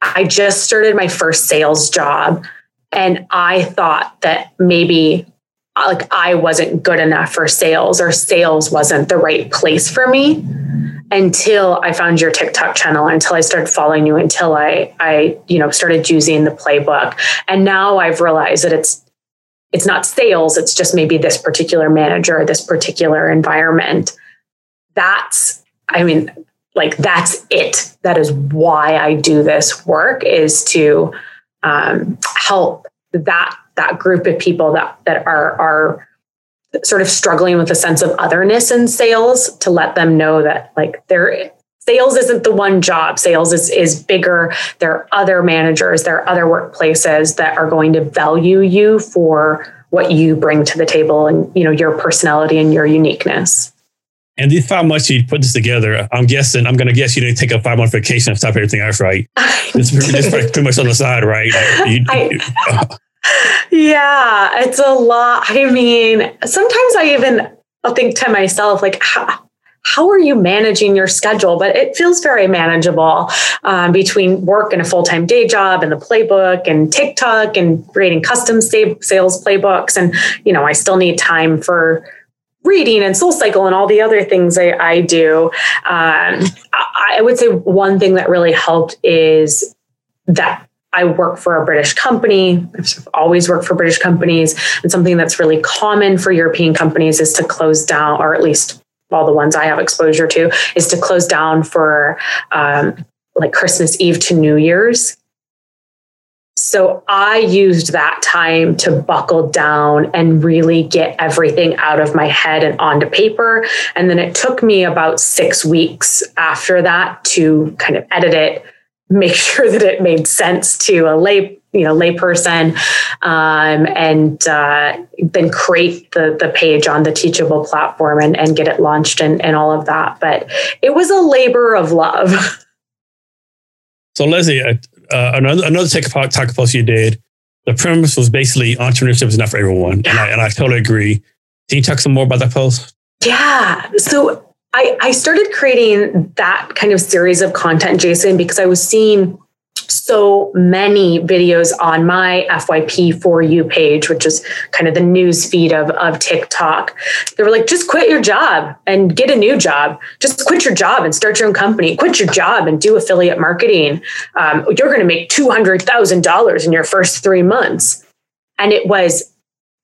"I just started my first sales job, and I thought that maybe." like I wasn't good enough for sales or sales wasn't the right place for me until I found your TikTok channel, until I started following you, until I, I, you know, started using the playbook. And now I've realized that it's, it's not sales. It's just maybe this particular manager, this particular environment. That's, I mean, like that's it. That is why I do this work is to um, help that that group of people that that are are sort of struggling with a sense of otherness in sales to let them know that like there sales isn't the one job sales is is bigger there are other managers there are other workplaces that are going to value you for what you bring to the table and you know your personality and your uniqueness and these five months you put this together, I'm guessing, I'm going to guess you didn't take a five month vacation and stop everything else, right? It's, pretty much on the side, right? You, I, uh, yeah, it's a lot. I mean, sometimes I even I'll think to myself, like, how, how are you managing your schedule? But it feels very manageable um, between work and a full time day job and the playbook and TikTok and creating custom sales playbooks. And, you know, I still need time for reading and SoulCycle and all the other things I, I do. Um, I, I would say one thing that really helped is that I work for a British company. I've always worked for British companies. And something that's really common for European companies is to close down, or at least all the ones I have exposure to, is to close down for um, like Christmas Eve to New Year's. So I used that time to buckle down and really get everything out of my head and onto paper. And then it took me about six weeks after that to kind of edit it make sure that it made sense to a lay you know layperson um, and uh, then create the the page on the Teachable platform and, and get it launched and, and all of that. But it was a labor of love. So leslie uh, another another TikTok post you did the premise was basically entrepreneurship is not for everyone. And I, and I totally agree. Can you talk some more about that post? Yeah. So I, I started creating that kind of series of content, Jason, because I was seeing so many videos on my FYP for you page, which is kind of the news feed of, of TikTok. They were like, just quit your job and get a new job. Just quit your job and start your own company. Quit your job and do affiliate marketing. Um, you're going to make $200,000 in your first three months. And it was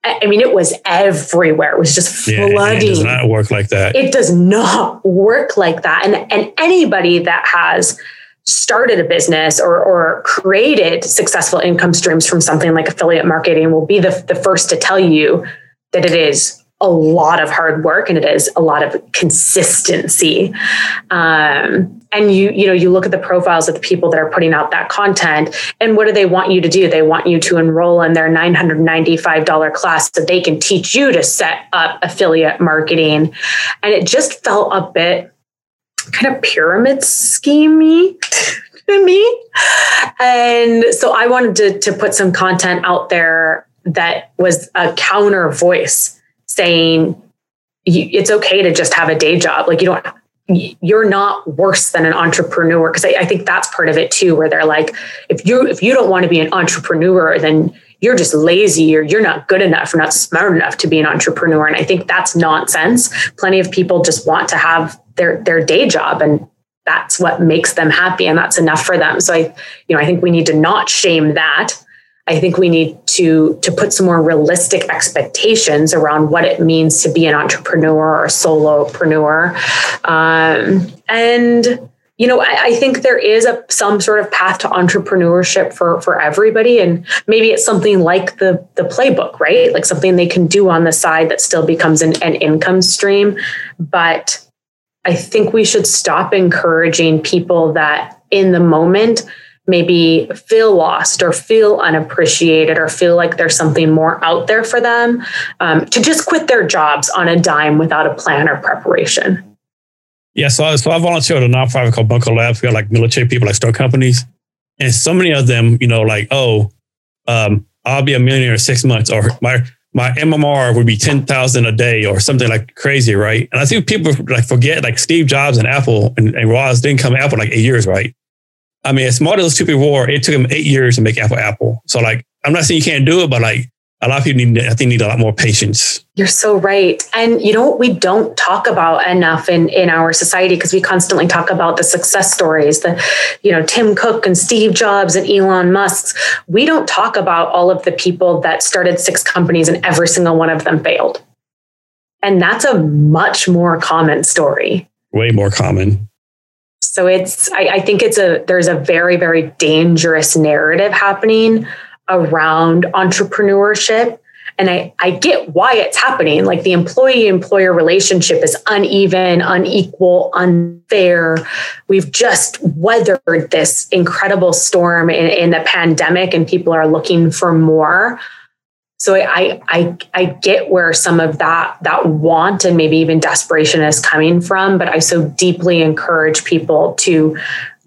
I mean, it was everywhere. It was just flooding. Yeah, it does not work like that. It does not work like that. And and anybody that has started a business or, or created successful income streams from something like affiliate marketing will be the, the first to tell you that it is a lot of hard work and it is a lot of consistency. Um, and you, you know, you look at the profiles of the people that are putting out that content and what do they want you to do? They want you to enroll in their $995 class so they can teach you to set up affiliate marketing. And it just felt a bit kind of pyramid schemey to me. And so I wanted to, to put some content out there that was a counter voice saying it's okay to just have a day job. Like you don't, you're not worse than an entrepreneur. Cause I, I think that's part of it too, where they're like, if you, if you don't want to be an entrepreneur, then you're just lazy or you're not good enough or not smart enough to be an entrepreneur. And I think that's nonsense. Plenty of people just want to have their their day job and that's what makes them happy and that's enough for them. So I, you know, I think we need to not shame that. I think we need to to put some more realistic expectations around what it means to be an entrepreneur or solopreneur. Um, and you know, I, I, think there is a some sort of path to entrepreneurship for for everybody, and maybe it's something like the the playbook, right? Like something they can do on the side that still becomes an, an income stream. But I think we should stop encouraging people that in the moment maybe feel lost or feel unappreciated or feel like there's something more out there for them um, to just quit their jobs on a dime without a plan or preparation. Yeah, so I, so I volunteer at a nonprofit called Bunker Labs. We got like military people, like start companies, and so many of them, you know, like oh, um, I'll be a millionaire in six months, or my my MMR would be ten thousand a day, or something like crazy, right? And I think people like forget like Steve Jobs and Apple and, and Woz didn't come Apple like eight years, right? I mean, as smart as those two people were, it took them eight years to make Apple Apple. So like, I'm not saying you can't do it, but like a lot of people need, I think, need a lot more patience. You're so right. And you know what we don't talk about enough in, in our society because we constantly talk about the success stories, the, you know, Tim Cook and Steve Jobs and Elon Musk's. We don't talk about all of the people that started six companies and every single one of them failed. And that's a much more common story. Way more common. So it's, I, I think it's a, there's a very, very dangerous narrative happening around entrepreneurship. And I, I get why it's happening. Like the employee employer relationship is uneven, unequal, unfair. We've just weathered this incredible storm in, in the pandemic, and people are looking for more. So I, I I get where some of that that want and maybe even desperation is coming from, but I so deeply encourage people to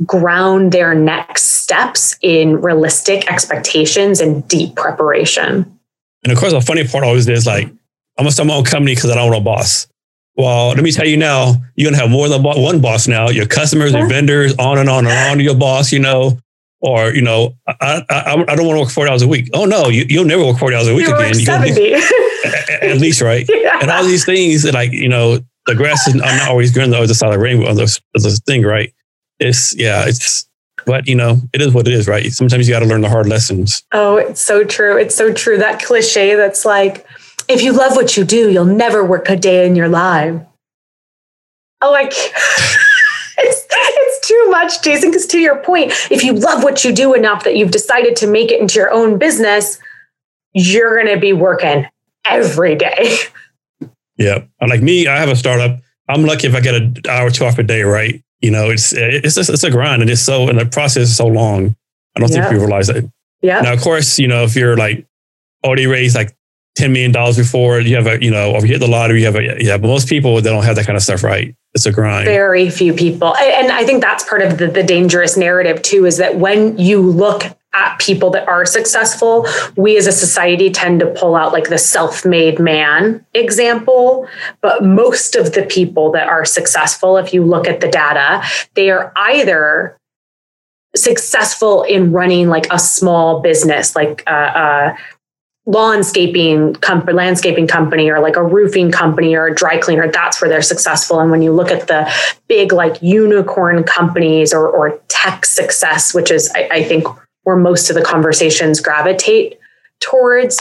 ground their next steps in realistic expectations and deep preparation. And of course, the funny part always is like, I'm gonna start my own company because I don't want a boss. Well, let me tell you now, you're gonna have more than one boss now. Your customers, your vendors, on and on and on. Your boss, you know, or you know, I, I, I don't want to work 40 hours a week. Oh no, you, you'll never work 40 hours a week you again. 70. at, at least, right? Yeah. And all these things, like you know, the grass is not always green on the other side of the rainbow. This thing, right? it's yeah, it's but you know, it is what it is, right? Sometimes you got to learn the hard lessons. Oh, it's so true. It's so true. That cliche that's like, if you love what you do, you'll never work a day in your life. Oh, like it's too much, Jason. Because to your point, if you love what you do enough that you've decided to make it into your own business, you're going to be working every day. Yeah, like me, I have a startup. I'm lucky if I get an hour or two off a day, right? you know, it's eh, it's just, it's a grind, and it's so and the process is so long. I don't yeah. think people realize that. Yeah. Now, of course, you know, if you're like already raised like ten million dollars before you have a, you know, or you hit the lottery, you have a, yeah. But most people they don't have that kind of stuff, right? It's a grind. Very few people, and I think that's part of the, the dangerous narrative too. Is that when you look at people that are successful, we as a society tend to pull out like the self made man example. But most of the people that are successful, if you look at the data, they are either successful in running like a small business, like a, a landscaping company, landscaping company, or like a roofing company or a dry cleaner. That's where they're successful. And when you look at the big like unicorn companies or, or tech success, which is I, I think where most of the conversations gravitate towards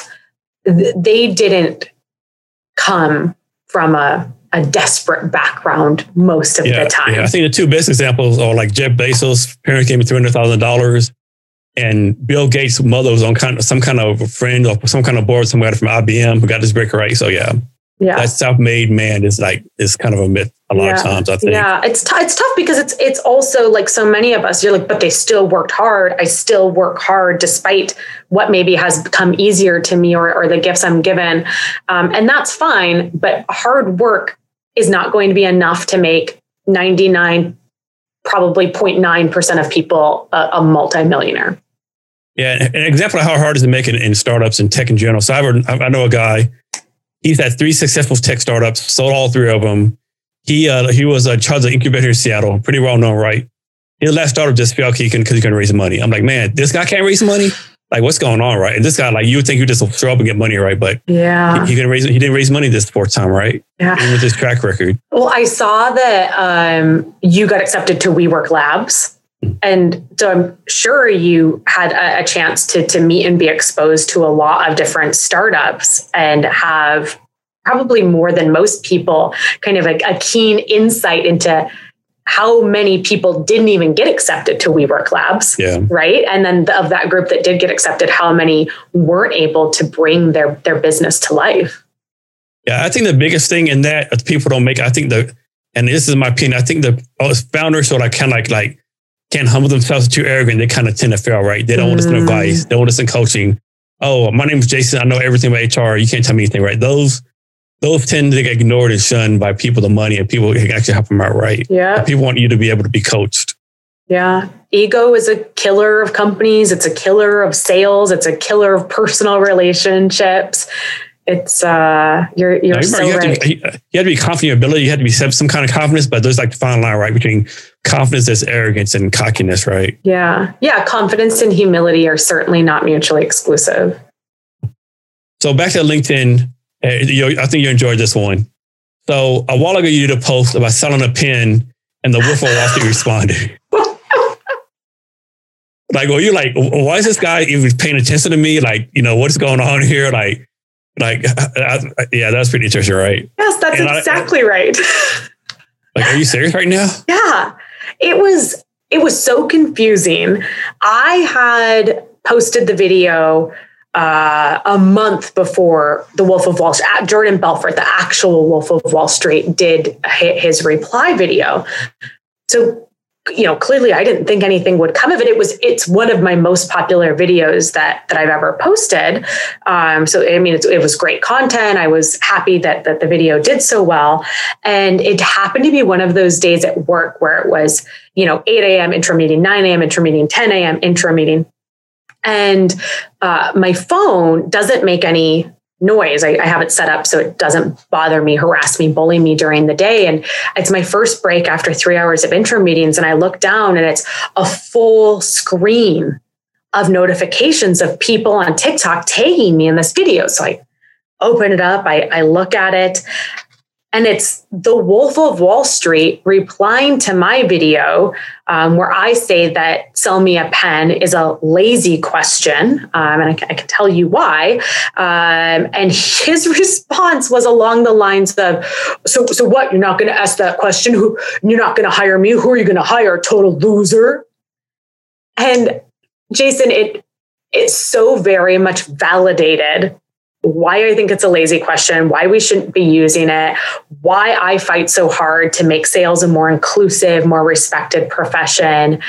they didn't come from a a desperate background most of yeah, the time. Yeah. I think the two best examples are like Jeff Bezos, parents gave him three hundred thousand dollars, and Bill Gates' mother was on kind of some kind of a friend or some kind of board somebody from IBM who got this break right. So yeah, yeah, that self-made man is like is kind of a myth a lot yeah. of times. I think. Yeah, it's t- it's tough because it's it's also like so many of us. You're like, but they still worked hard. I still work hard despite what maybe has become easier to me or or the gifts I'm given, um, and that's fine. But hard work is not going to be enough to make 99 probably 0.9% of people a, a multimillionaire yeah an example of how hard it is to make it in startups and tech in general so I've, i know a guy he's had three successful tech startups sold all three of them he uh, he was a charge of incubator in seattle pretty well known right his last startup just failed because he couldn't raise money i'm like man this guy can't raise money like what's going on, right? And this guy, like you would think you just throw up and get money, right? But yeah, he, he didn't raise he didn't raise money this fourth time, right? Yeah, Even with his track record. Well, I saw that um, you got accepted to WeWork Labs, and so I'm sure you had a, a chance to to meet and be exposed to a lot of different startups and have probably more than most people kind of a, a keen insight into how many people didn't even get accepted to WeWork Labs, yeah. right? And then the, of that group that did get accepted, how many weren't able to bring their their business to life? Yeah, I think the biggest thing in that people don't make. I think the, and this is my opinion. I think the oh, founders sort of kind of like like can't humble themselves too arrogant. They kind of tend to fail, right? They don't mm. listen to advice. They don't listen coaching. Oh, my name is Jason. I know everything about HR. You can't tell me anything, right? Those those tend to get ignored and shunned by people the money and people can actually help them out right. Yeah. People want you to be able to be coached. Yeah. Ego is a killer of companies. It's a killer of sales. It's a killer of personal relationships. It's uh you're you're so you right. To, you have to be confident in your ability. You have to be some kind of confidence, but there's like the fine line, right? Between confidence, there's arrogance and cockiness, right? Yeah. Yeah. Confidence and humility are certainly not mutually exclusive. So back to LinkedIn, I think you enjoyed this one. So a while ago, you did a post about selling a pen, and the of Wall responded. like, well, you like, why is this guy even paying attention to me? Like, you know, what's going on here? Like, like, I, I, yeah, that's pretty interesting, right? Yes, that's and exactly I, right. like, are you serious right now? Yeah, it was. It was so confusing. I had posted the video uh, a month before the Wolf of Wall Street, Jordan Belfort, the actual Wolf of Wall Street, did his reply video. So, you know, clearly I didn't think anything would come of it. It was it's one of my most popular videos that that I've ever posted. Um, so I mean, it was great content. I was happy that that the video did so well, and it happened to be one of those days at work where it was you know 8 a.m. intro meeting, 9 a.m. intro meeting, 10 a.m. intro meeting and uh, my phone doesn't make any noise. I, I, have it set up so it doesn't bother me, harass me, bully me during the day. And it's my first break after three hours of intro meetings. And I look down and it's a full screen of notifications of people on TikTok tagging me in this video. So I open it up, I, I look at it, and it's the Wolf of Wall Street replying to my video um, where I say that sell me a pen is a lazy question. Um, and I, I, can tell you why. Um, and his response was along the lines of So, so what? You're not going to ask that question? Who, you're not going to hire me? Who are you going to hire? Total loser. And Jason, it, it so very much validated why I think it's a lazy question, why we shouldn't be using it, why I fight so hard to make sales a more inclusive, more respected profession.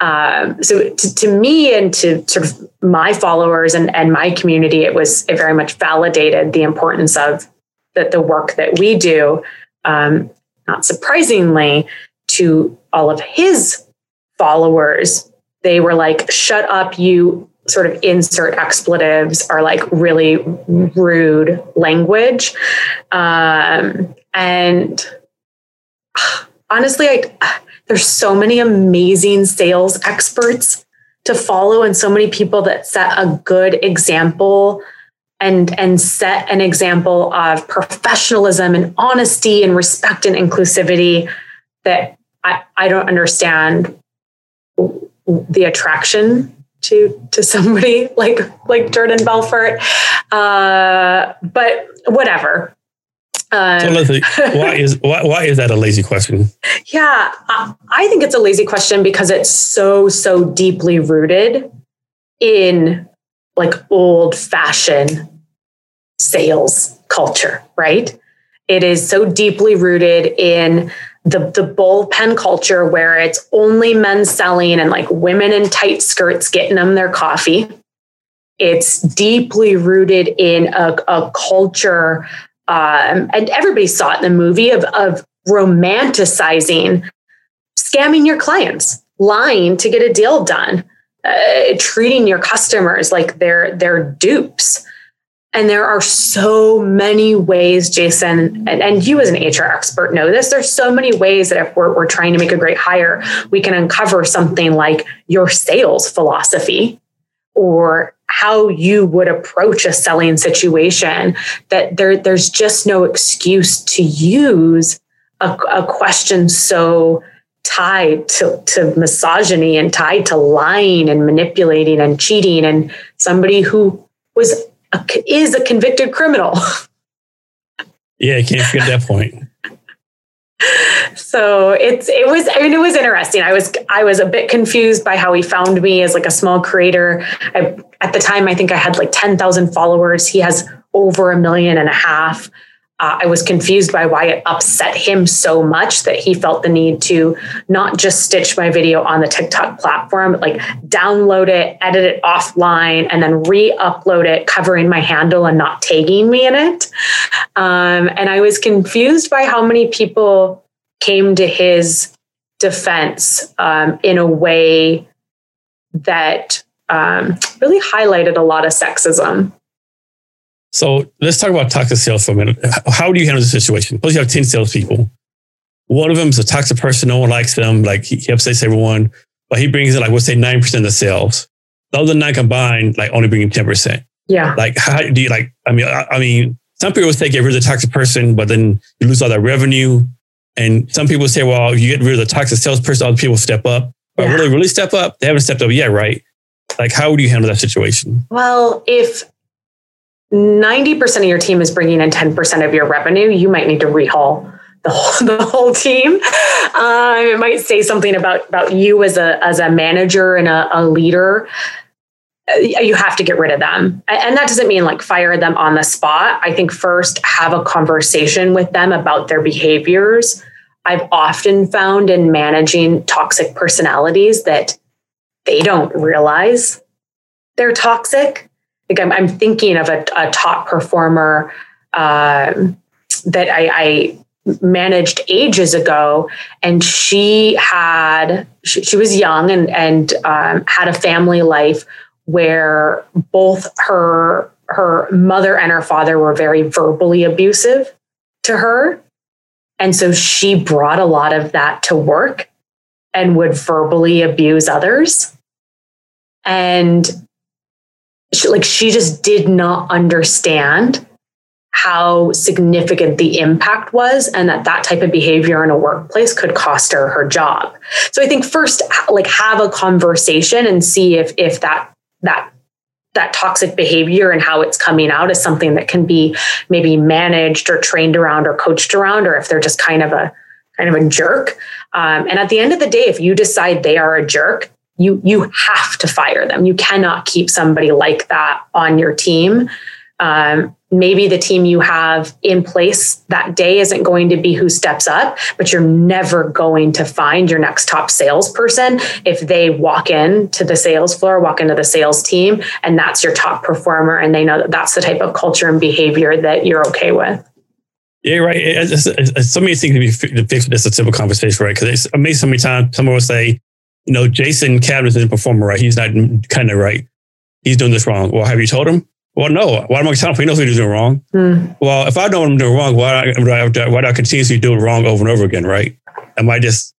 Um, so to, to, me and to sort of my followers and, and my community, it was it very much validated the importance of the, the work that we do. Um, not surprisingly, to all of his followers, they were like, "Shut up, you sort of insert expletives are like really rude language. Um, and honestly, I, there's so many amazing sales experts to follow and so many people that set a good example and and set an example of professionalism and honesty and respect and inclusivity that I, I don't understand the attraction to to somebody like like Jordan Belfort. Uh, but whatever. Um, so Leslie, why is why, why is that a lazy question? Yeah, I, I think it's a lazy question because it's so so deeply rooted in like old fashioned sales culture, right? It is so deeply rooted in the the bullpen culture where it's only men selling and like women in tight skirts getting them their coffee. It's deeply rooted in a, a culture, um, and everybody saw it in the movie of, of romanticizing scamming your clients, lying to get a deal done, uh, treating your customers like they're they're dupes. And there are so many ways, Jason, and, and, you as an HR expert know this. There's so many ways that if we're, we're trying to make a great hire, we can uncover something like your sales philosophy or how you would approach a selling situation that there, there's just no excuse to use a, a question so tied to, to misogyny and tied to lying and manipulating and cheating and somebody who was a, is a convicted criminal. Yeah, I can't forget that point. so it's it was I mean it was interesting. I was I was a bit confused by how he found me as like a small creator. I, at the time, I think I had like ten thousand followers. He has over a million and a half uh, I was confused by why it upset him so much that he felt the need to not just stitch my video on the TikTok platform, like download it, edit it offline, and then re upload it, covering my handle and not tagging me in it. Um, and I was confused by how many people came to his defense um, in a way that um, really highlighted a lot of sexism. So let's talk about toxic sales for a minute. How do you handle the situation? Suppose you have 10 salespeople. One of them is a toxic person. No one likes them. Like he, he upsets everyone, but he brings in like, we'll say 9% of the sales. The other nine combined, like only bring 10%. Yeah. Like, how do you like, I mean, I, I mean, some people say get rid of the toxic person, but then you lose all that revenue. And some people say, well, if you get rid of the toxic salesperson, other people step up. But yeah. really, really step up? They haven't stepped up yet, right? Like, how would you handle that situation? Well, if 90% of your team is bringing in 10% of your revenue, you might need to rehaul the whole, the whole team. Um, it might say something about, about you as a, as a manager and a, a leader. Uh, you have to get rid of them. And that doesn't mean like fire them on the spot. I think first have a conversation with them about their behaviors. I've often found in managing toxic personalities that they don't realize they're toxic like I'm, I'm thinking of a, a top performer uh, that I, I, managed ages ago, and she had she, she was young and and um, had a family life where both her her mother and her father were very verbally abusive to her. And so she brought a lot of that to work and would verbally abuse others. And she, like she just did not understand how significant the impact was and that that type of behavior in a workplace could cost her her job. So i think first like have a conversation and see if if that that that toxic behavior and how it's coming out is something that can be maybe managed or trained around or coached around or if they're just kind of a kind of a jerk. Um, and at the end of the day if you decide they are a jerk you you have to fire them. You cannot keep somebody like that on your team. Um, maybe the team you have in place that day isn't going to be who steps up, but you're never going to find your next top salesperson if they walk in to the sales floor, walk into the sales team, and that's your top performer, and they know that that's the type of culture and behavior that you're okay with. Yeah, right. It's, it's, it's, so many things to be fixed. It's a simple conversation, right? Because it's amazing so many times someone will say, you know, Jason Cavness is a performer, right? He's not kind of right. He's doing this wrong. Well, have you told him? Well, no. Why am I to him? He knows what he's doing wrong. Mm. Well, if I know what I'm doing wrong, why do I, why do I continuously do it wrong over and over again, right? Am I just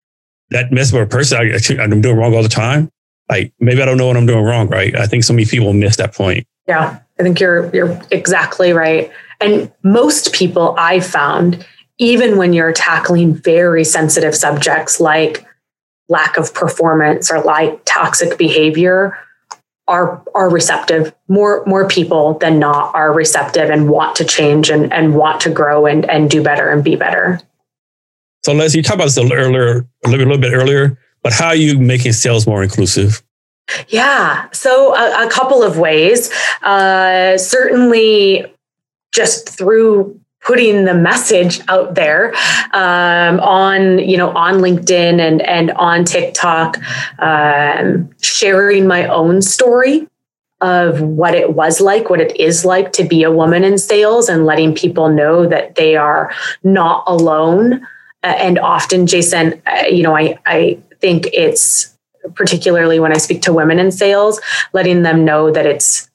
that miserable person? I, I'm doing wrong all the time. Like maybe I don't know what I'm doing wrong, right? I think so many people miss that point. Yeah, I think you're you're exactly right. And most people I've found, even when you're tackling very sensitive subjects like lack of performance or like toxic behavior are are receptive. More more people than not are receptive and want to change and, and want to grow and, and do better and be better. So Leslie, you talked about this a little earlier, a little, a little bit earlier, but how are you making sales more inclusive? Yeah, so a, a couple of ways. Uh, certainly, just through putting the message out there um, on you know on linkedin and and on tiktok um, sharing my own story of what it was like what it is like to be a woman in sales and letting people know that they are not alone. And often jason uh, you know i i think it's particularly when i speak to women in sales letting them know that it's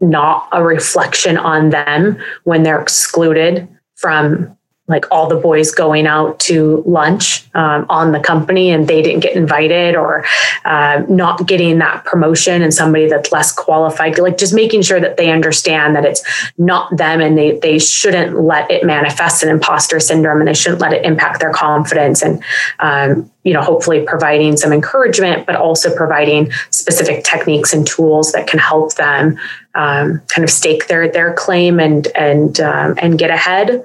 not a reflection on them when they're excluded from like all the boys going out to lunch um, on the company and they didn't get invited or uh, not getting that promotion and somebody that's less qualified like just making sure that they understand that it's not them and they, they shouldn't let it manifest an imposter syndrome and they shouldn't let it impact their confidence and um, you know hopefully providing some encouragement but also providing specific techniques and tools that can help them um, kind of stake their their claim and and um, and get ahead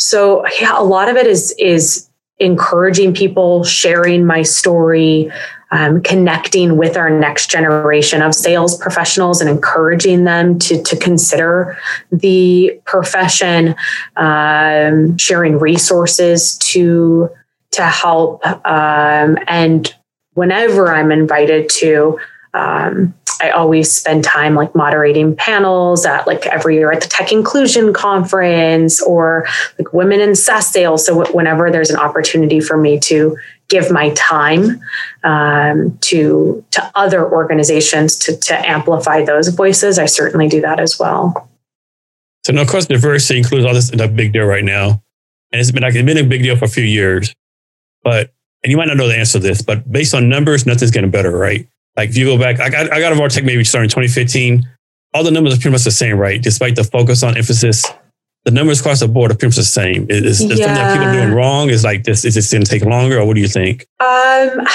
so yeah, a lot of it is is encouraging people, sharing my story, um, connecting with our next generation of sales professionals and encouraging them to, to consider the profession, um, sharing resources to to help. Um, and whenever I'm invited to, um, I always spend time like moderating panels at like every year at the Tech Inclusion Conference or like Women in SaaS Sales. So whenever there's an opportunity for me to give my time um, to to other organizations to to amplify those voices, I certainly do that as well. So, no, of course, diversity includes all this in a big deal right now, and it's been like it's been a big deal for a few years. But and you might not know the answer to this, but based on numbers, nothing's getting better, right? Like if you go back, I got I got a Vartech maybe starting 2015. All the numbers are pretty much the same, right? Despite the focus on emphasis, the numbers across the board are pretty much the same. Is, is yeah. something that people doing wrong? Is like this? Is this going to take longer, or what do you think? Um,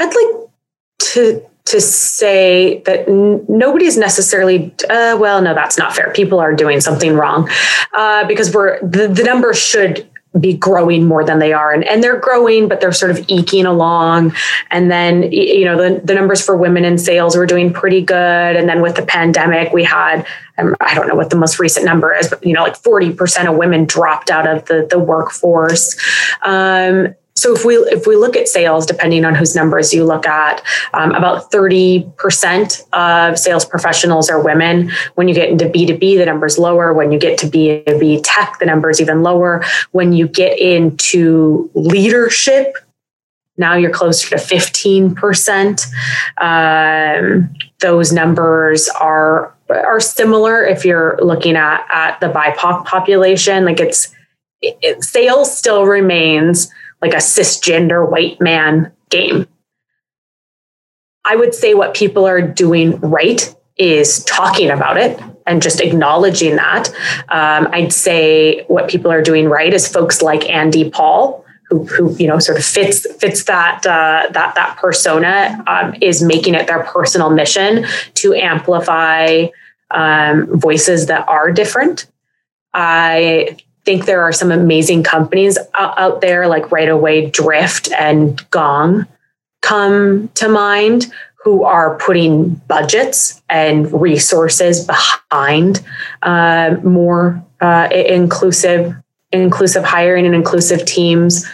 I'd like to to say that n- nobody's necessarily uh, well no that's not fair people are doing something wrong uh, because we're the, the numbers should be growing more than they are. And, and they're growing but they're sort of eking along. And then you know the, the numbers for women in sales were doing pretty good. And then with the pandemic we had um, i don't know what the most recent number is but you know like 40% of women dropped out of the, the workforce. Um, so if we if we look at sales, depending on whose numbers you look at, um, about thirty percent of sales professionals are women. When you get into B two B, the number's lower. When you get to B two B tech, the number's even lower. When you get into leadership, now you're closer to fifteen percent. Um, those numbers are are similar if you're looking at at the BIPOC population. Like it's it, sales still remains like a cisgender white man game. I would say what people are doing right is talking about it and just acknowledging that. Um, I'd say what people are doing right is folks like Andy Paul, who, who you know sort of fits fits that uh, that that persona, um, is making it their personal mission to amplify um, voices that are different. I think there are some amazing companies out there like right away drift and gong come to mind who are putting budgets and resources behind uh, more uh, inclusive inclusive hiring and inclusive teams.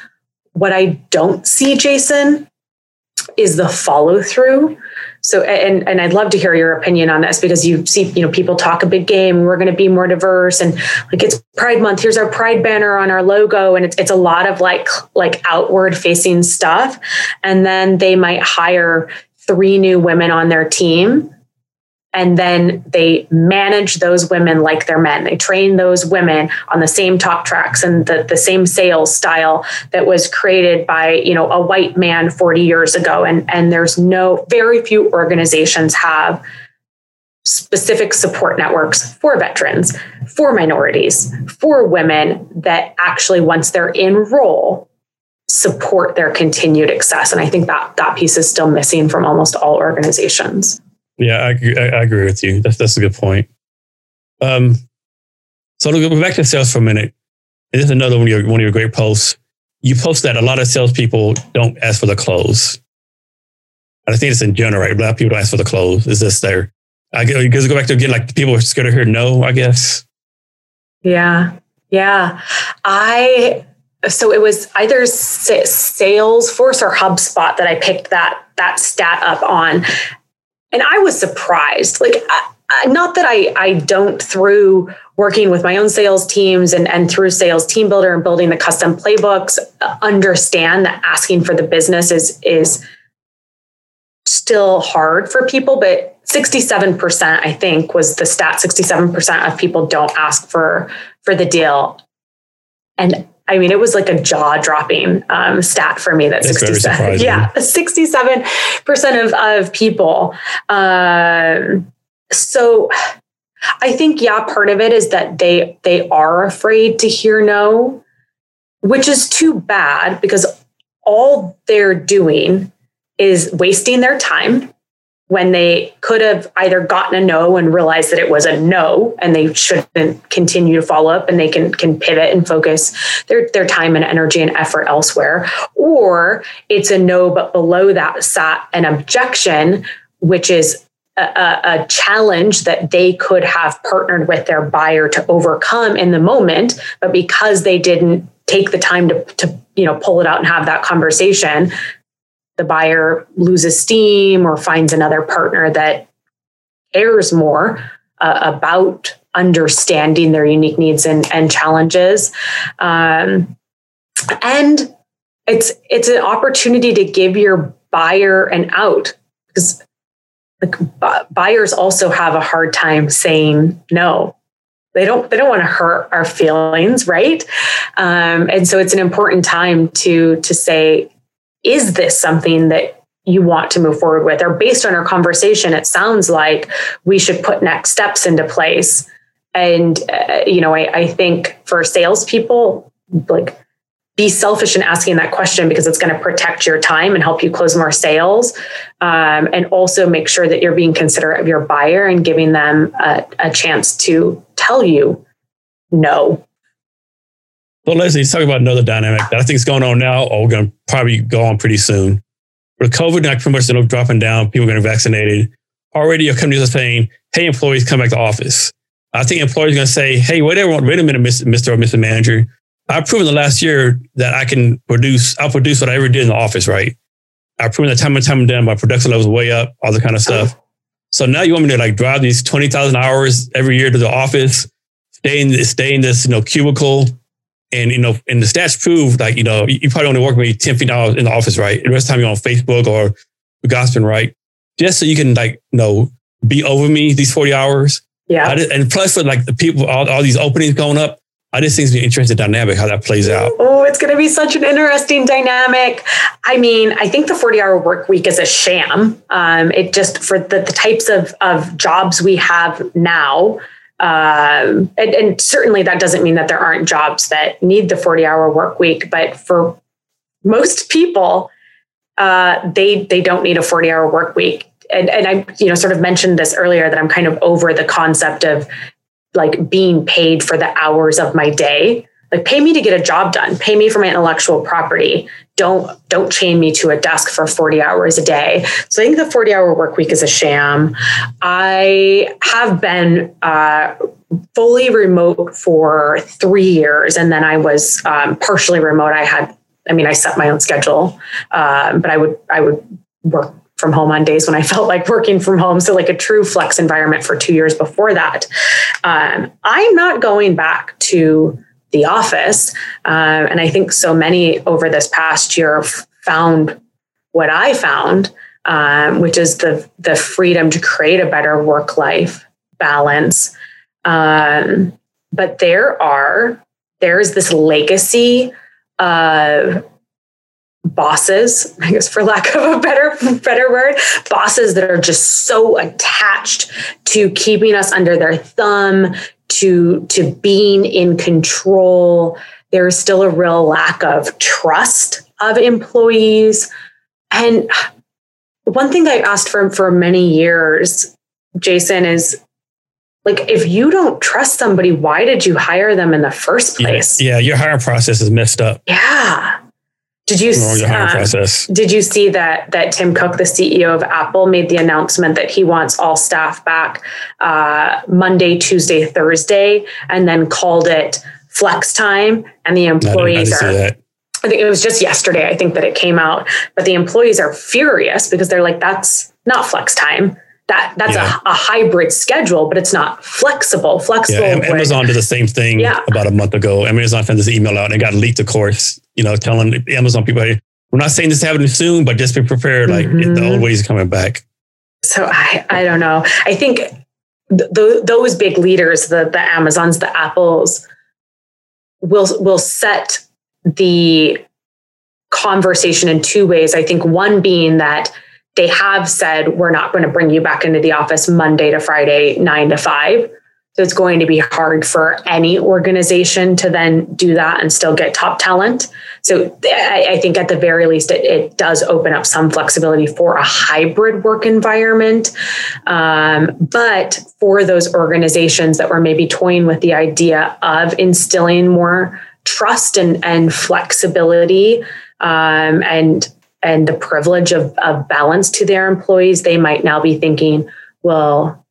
What i don't see jason is the follow through so, and and I'd love to hear your opinion on this because you see, you know, people talk a big game. We're going to be more diverse, and like it's Pride Month. Here's our Pride banner on our logo, and it's it's a lot of like like outward facing stuff. And then they might hire three new women on their team and then they manage those women like they're men. They train those women on the same talk tracks and the, the same sales style that was created by, you know, a white man 40 years ago. And, and there's no, very few organizations have specific support networks for veterans, for minorities, for women that actually, once they're in role, support their continued success. And I think that that piece is still missing from almost all organizations. Yeah, I, I, I agree with you. That's that's a good point. Um, so to go back to sales for a minute, this is another one of your one of your great posts. You post that a lot of salespeople don't ask for the close. And I think it's in general, right? A lot of people don't ask for the close. Is this there? I guess go back to again, like people are scared to hear no, I guess. Yeah. Yeah. I so it was either Salesforce or HubSpot that I picked that that stat up on, and I was surprised. Like, I, not that I I don't through working with my own sales teams and and through Sales Team Builder and building the custom playbooks, uh, understand that asking for the business is is still hard for people, but 67% I think was the stat 67% of people don't ask for for the deal. And I mean, it was like a jaw dropping um, stat for me that That's 67, yeah, 67% of, of people. Um, so I think, yeah, part of it is that they, they are afraid to hear no, which is too bad because all they're doing is wasting their time when they could have either gotten a no and realized that it was a no and they shouldn't continue to follow up and they can can pivot and focus their, their time and energy and effort elsewhere. Or it's a no but below that sat an objection which is a, a, challenge that they could have partnered with their buyer to overcome in the moment but because they didn't take the time to, to you know pull it out and have that conversation the buyer loses steam or finds another partner that cares more uh, about understanding their unique needs and, and challenges. Um, and it's it's an opportunity to give your buyer an out because like buyers also have a hard time saying no they don't they don't want to hurt our feelings right um, and so it's an important time to to say is this something that you want to move forward with? Or based on our conversation, it sounds like we should put next steps into place. And, uh, you know, I, I think for salespeople, like be selfish in asking that question because it's going to protect your time and help you close more sales. Um, and also make sure that you're being considerate of your buyer and giving them a, a chance to tell you no well, Leslie, let's talk about another dynamic that I think is going on now, or we're going to probably go on pretty soon. With COVID, like pretty much know, dropping down, people getting vaccinated. Already, your companies are saying, "Hey, employees, come back to office." I think employees are going to say, "Hey, wait wait a minute, Mr. or Mr. Manager. I've proven the last year that I can produce. I'll produce what I ever did in the office, right? I've proven that time and time again, my production levels way up, all the kind of stuff. So now you want me to like drive these twenty thousand hours every year to the office, stay in stay in this you know cubicle, and, you know, and the stats prove like, you know, you probably only work maybe 10 feet out in the office, right? And the rest of the time you're on Facebook or gossiping, right? Just so you can like, you know, be over me these 40 hours. Yeah. Just, and plus with like the people, all, all these openings going up, I just think it's an interesting dynamic how that plays out. Oh, it's going to be such an interesting dynamic. I mean, I think the 40 hour work week is a sham. Um, it just, for the, the types of, of jobs we have now, um, and, and, certainly that doesn't mean that there aren't jobs that need the 40 hour work week, but for most people, uh, they they don't need a 40 hour work week. And, and I, you know, sort of mentioned this earlier that I'm kind of over the concept of like being paid for the hours of my day. Like pay me to get a job done, pay me for my intellectual property. Don't don't chain me to a desk for 40 hours a day. So I think the 40 hour work week is a sham. I have been uh, fully remote for three years, and then I was um, partially remote. I had, I mean, I set my own schedule, um, but I would I would work from home on days when I felt like working from home. So, like a true flex environment for two years before that. Um, I'm not going back to the office. Uh, and I think so many over this past year found what I found, um, which is the the freedom to create a better work life balance. Um, but there are there is this legacy of bosses, I guess for lack of a better better word, bosses that are just so attached to keeping us under their thumb, to to being in control there is still a real lack of trust of employees and one thing I asked for for many years, Jason, is like if you don't trust somebody, why did you hire them in the first place? Yeah, yeah your hiring process is messed up. Yeah. Did you process. did you see that that Tim Cook, the CEO of Apple, made the announcement that he wants all staff back uh, Monday, Tuesday, Thursday, and then called it flex time, and the employees I didn't, I didn't are. I think it was just yesterday. I think that it came out, but the employees are furious because they're like, "That's not flex time that that's yeah. a, a, hybrid schedule, but it's not flexible. Flexible. Yeah, Amazon did the same thing yeah. about a month ago. Amazon sent this email out and it got leaked, of course. You know, telling Amazon people, hey, we're not saying this is happening soon, but just be prepared. Like mm-hmm. the old ways are coming back. So I, I don't know. I think th- those big leaders, the the Amazons, the Apples, will will set the conversation in two ways. I think one being that they have said we're not going to bring you back into the office Monday to Friday, nine to five. So it's going to be hard for any organization to then do that and still get top talent. So I, I think at the very least, it, it, does open up some flexibility for a hybrid work environment. Um, but for those organizations that were maybe toying with the idea of instilling more trust and, and flexibility um, and and the privilege of, of balance to their employees, they might now be thinking, well,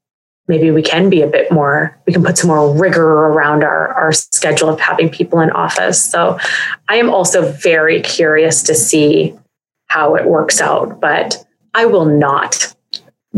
maybe we can be a bit more, we can put some more rigor around our, our schedule of having people in office. So I am also very curious to see how it works out, but I will not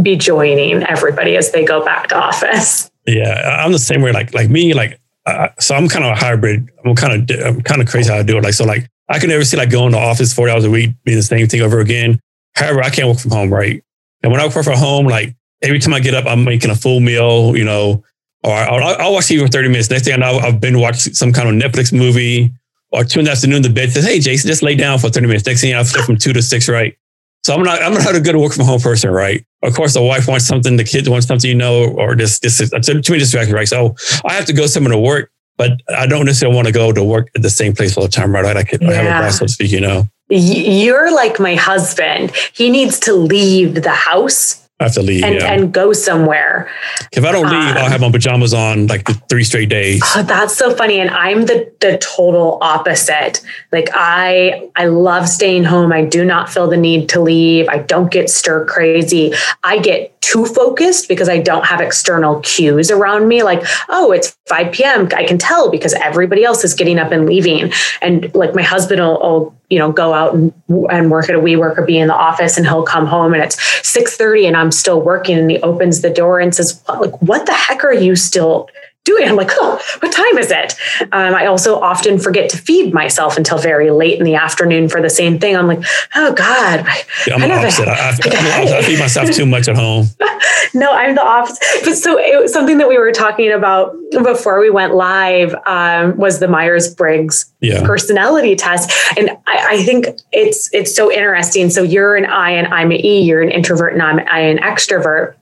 be joining everybody as they go back to office. Yeah, I'm the same way. Like, like me, like, uh, so I'm kind of a hybrid. I'm kind of, I'm kind of crazy how I do it. Like, so like, I can never see like going to office 40 hours a week, being the same thing over again. However, I can't work from home, right? And when I work from home, like every time I get up, I'm making a full meal, you know, or I'll, I'll watch TV for 30 minutes. Next thing I know, I've been watching some kind of Netflix movie or two in the afternoon, the bed says, Hey, Jason, just lay down for 30 minutes. Next thing I from two to six, right? So I'm not, I'm not a good work from home person, right? Of course, the wife wants something, the kids want something, you know, or just, this is too many distractions, right? So I have to go somewhere to work but I don't necessarily want to go to work at the same place all the time, right? I could yeah. I have a boss, so to speak, you know. You're like my husband. He needs to leave the house I have to leave and, yeah. and go somewhere. If I don't leave, um, I'll have my pajamas on like the three straight days. Oh, that's so funny. And I'm the the total opposite. Like I I love staying home. I do not feel the need to leave. I don't get stir crazy. I get too focused because I don't have external cues around me. Like, oh, it's 5 p.m. I can tell because everybody else is getting up and leaving. And like my husband will, will you know, go out and, and work at a WeWork or be in the office and he'll come home and it's 6.30 and I'm still working and he opens the door and says, like, what the heck are you still doing? I'm like, oh, what time is it? Um, I also often forget to feed myself until very late in the afternoon for the same thing. I'm like, oh God. Yeah, I'm the opposite. I, I, I, feed myself too much at home. no, I'm the opposite. But so it was something that we were talking about before we went live um, was the Myers Briggs yeah. personality test. And I, I, think it's it's so interesting. So you're an I and I'm an E, you're an introvert and I'm I an extrovert.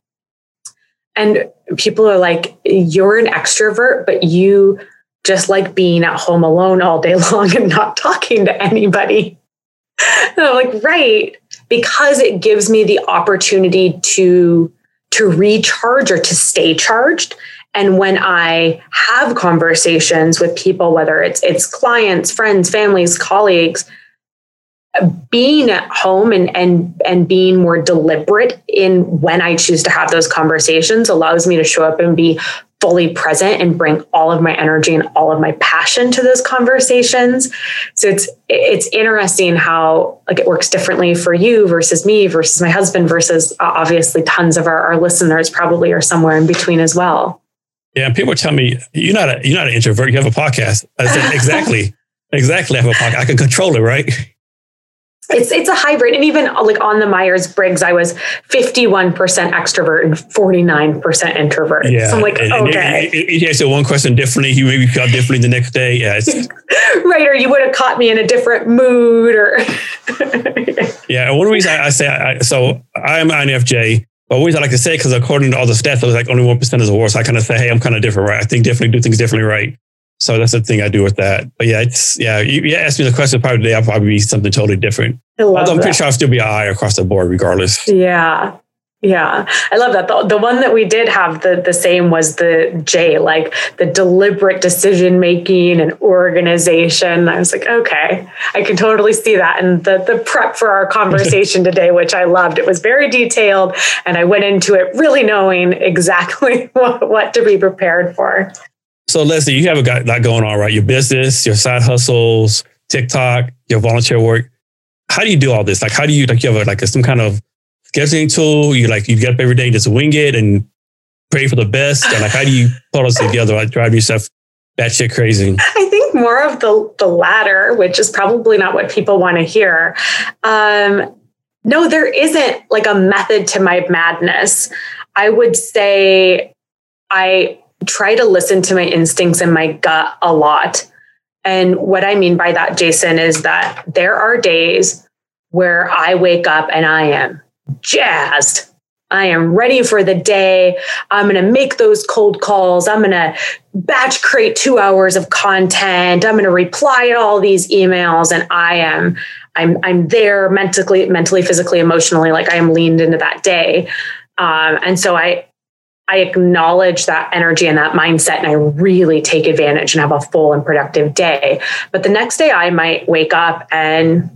And people are like, you're an extrovert, but you just like being at home alone all day long and not talking to anybody. And I'm like, right, because it gives me the opportunity to to recharge or to stay charged. And when I have conversations with people, whether it's it's clients, friends, families, colleagues, being at home and and and being more deliberate in when I choose to have those conversations allows me to show up and be fully present and bring all of my energy and all of my passion to those conversations. So it's it's interesting how like it works differently for you versus me versus my husband versus uh, obviously tons of our, our listeners probably are somewhere in between as well. Yeah, people tell me you're not a you're not an introvert. You have a podcast. I said exactly, exactly. I have a podcast. I can control it, right? It's it's a hybrid and even like on the myers-briggs i was 51% extrovert and 49% introvert yeah so i'm like and, okay and answer one question differently you maybe felt differently the next day yeah right or you would have caught me in a different mood or yeah one reason i, I say I, so i'm infj but always I like to say because according to all the stats, it was like only one percent is the worst. I kind of say, hey, I'm kind of different, right? I think differently, do things differently, right? So that's the thing I do with that. But yeah, it's yeah. You, you ask me the question probably today, I'll probably be something totally different. Although I'm pretty sure I'll still be I across the board, regardless. Yeah, yeah, I love that. The, the one that we did have the the same was the J, like the deliberate decision making and organization. I was like, okay, I can totally see that. And the the prep for our conversation today, which I loved, it was very detailed, and I went into it really knowing exactly what, what to be prepared for. So, Leslie, you have a lot going on, right? Your business, your side hustles, TikTok, your volunteer work. How do you do all this? Like, how do you like you have a, like a, some kind of scheduling tool? You like you get up every day, just wing it and pray for the best? And like, how do you put us together? Like, drive yourself batshit crazy? I think more of the the latter, which is probably not what people want to hear. Um, no, there isn't like a method to my madness. I would say I try to listen to my instincts and my gut a lot. And what I mean by that, Jason, is that there are days where I wake up and I am jazzed. I am ready for the day. I'm going to make those cold calls. I'm going to batch create two hours of content. I'm going to reply to all these emails, and I am I'm I'm there mentally, mentally, physically, emotionally. Like I am leaned into that day, um, and so I I acknowledge that energy and that mindset, and I really take advantage and have a full and productive day. But the next day, I might wake up and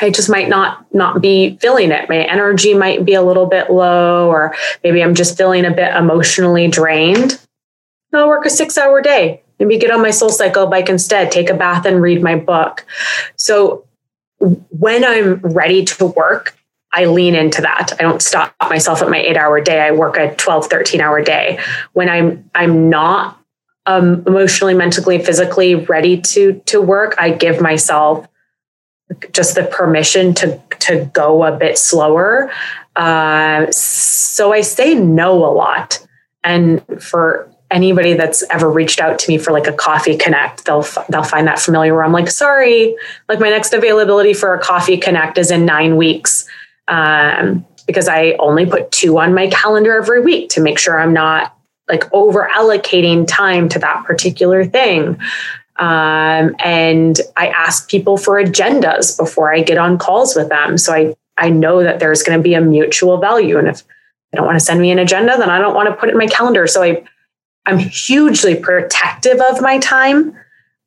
I just might not not be feeling it. My energy might be a little bit low, or maybe I'm just feeling a bit emotionally drained. I'll work a six hour day. Maybe get on my SoulCycle bike instead, take a bath and read my book. So when I'm ready to work, I lean into that. I don't stop myself at my eight hour day. I work a 12, 13 hour day. When I'm I'm not um, emotionally, mentally, physically ready to to work, I give myself just the permission to to go a bit slower. Uh, so I say no a lot, and for anybody that's ever reached out to me for like a coffee connect, they'll they'll find that familiar. Where I'm like, sorry, like my next availability for a coffee connect is in nine weeks, um, because I only put two on my calendar every week to make sure I'm not like over allocating time to that particular thing. Um, and I ask people for agendas before I get on calls with them. So I, I know that there's going to be a mutual value. And if they don't want to send me an agenda, then I don't want to put it in my calendar. So I, I'm hugely protective of my time.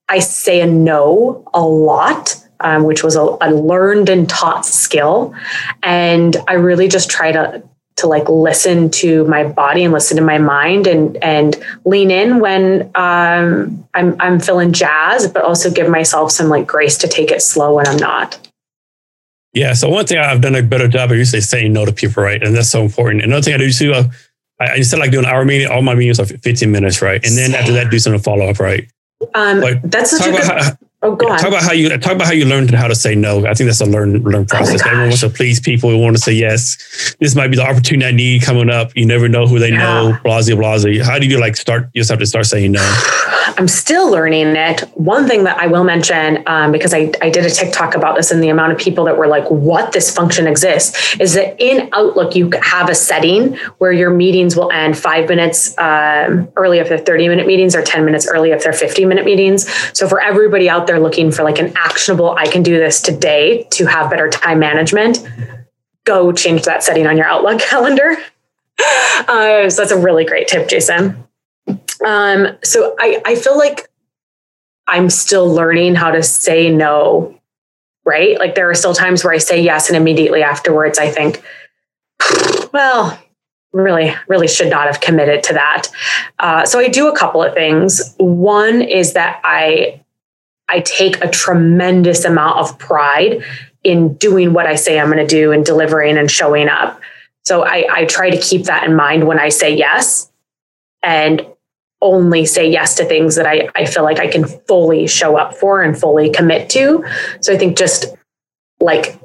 I say a no a lot, um, which was a, a learned and taught skill. And I really just try to to like listen to my body and listen to my mind and and lean in when um, I'm I'm feeling jazzed, but also give myself some like grace to take it slow when I'm not. Yeah. So one thing I've done a better job of usually saying no to people, right? And that's so important. Another thing I do too, uh, I, I instead like doing an hour meeting, all my meetings are 15 minutes, right? And then Same. after that, do some follow up, right? Um, like, that's such a good. How, Oh, go on. Talk about how you talk about how you learned how to say no. I think that's a learn learn oh process. Oh Everyone wants to please people. We want to say yes. This might be the opportunity I need coming up. You never know who they yeah. know. Blasey, blasey. How do you like start yourself to start saying no? I'm still learning it. One thing that I will mention, um, because I, I did a TikTok about this and the amount of people that were like, what this function exists, is that in Outlook, you have a setting where your meetings will end five minutes um, early if they're 30 minute meetings or 10 minutes early if they're 50 minute meetings. So for everybody out there looking for like an actionable, I can do this today to have better time management, go change that setting on your Outlook calendar. Uh, so that's a really great tip, Jason. Um, so I, I feel like I'm still learning how to say no, right? Like there are still times where I say yes, and immediately afterwards I think, well, really, really should not have committed to that. Uh, so I do a couple of things. One is that I I take a tremendous amount of pride in doing what I say I'm going to do and delivering and showing up. So I, I try to keep that in mind when I say yes. And only say yes to things that I, I feel like I can fully show up for and fully commit to. So I think just like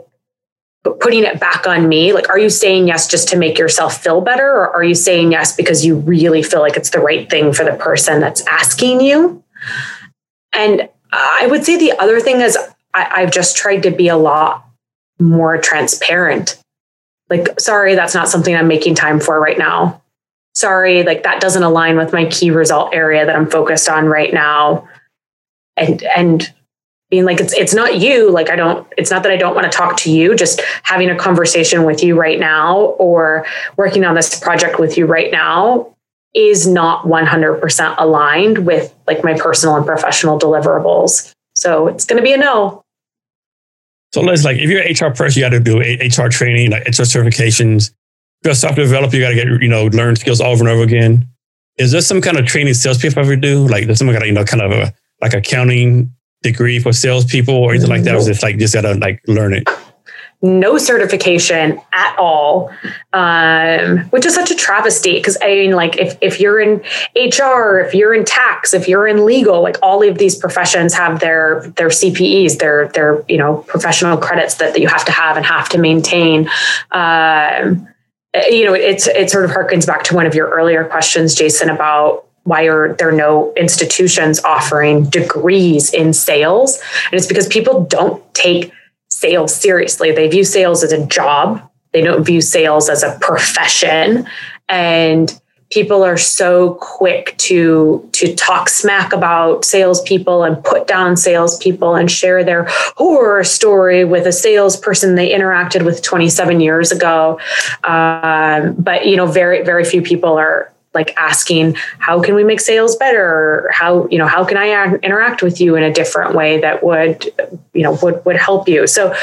putting it back on me, like, are you saying yes just to make yourself feel better? Or are you saying yes because you really feel like it's the right thing for the person that's asking you? And I would say the other thing is I, I've just tried to be a lot more transparent. Like, sorry, that's not something I'm making time for right now sorry, like that doesn't align with my key result area that I'm focused on right now. And, and being like, it's, it's not you. Like, I don't, it's not that I don't want to talk to you, just having a conversation with you right now or working on this project with you right now is not 100% aligned with like my personal and professional deliverables. So it's going to be a no. So let's like, if you're an HR person, you got to do HR training, like HR certifications. You're a software developer, you got to get, you know, learn skills over and over again. Is there some kind of training salespeople ever do? Like, there's some kind of, you know, kind of a, like accounting degree for salespeople or anything like that? Or is it like, just got to like learn it? no certification at all, um, which is such a travesty. Because I mean, like, if if you're in HR, if you're in tax, if you're in legal, like all of these professions have their their CPEs, their their you know professional credits that, that you have to have and have to maintain. Um, Uh, you know, it's it sort of harkens back to one of your earlier questions, Jason, about why are there no institutions offering degrees in sales? And it's because people don't take sales seriously. They view sales as a job. They don't view sales as a profession. And people are so quick to to talk smack about salespeople and put down salespeople and share their horror story with a salesperson they interacted with 27 years ago. Um, but you know, very very few people are like asking how can we make sales better? How you know how can i interact with you in a different way that would you know would would help you? So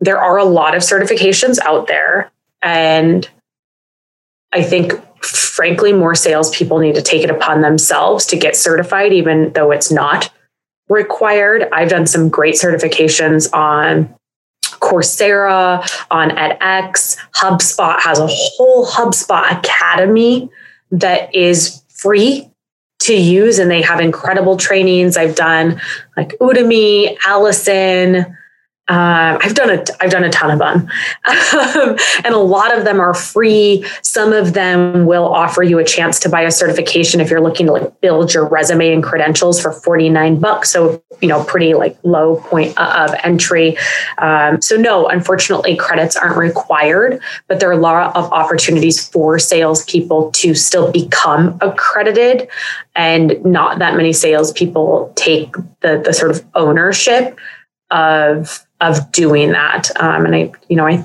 there are a lot of certifications out there. And i think frankly more salespeople need to take it upon themselves to get certified even though it's not required i've done some great certifications on Coursera, on edX. HubSpot has a whole HubSpot Academy that is free to use, and they have incredible trainings. I've done like Udemy, Alison, uh, I've done a I've done a ton of them, um, and a lot of them are free. Some of them will offer you a chance to buy a certification if you're looking to like build your resume and credentials for 49 bucks. So you know, pretty like low point of entry. Um, so no, unfortunately, credits aren't required, but there are a lot of opportunities for salespeople to still become accredited, and not that many salespeople take the the sort of ownership of of doing that. Um, and I, you know, I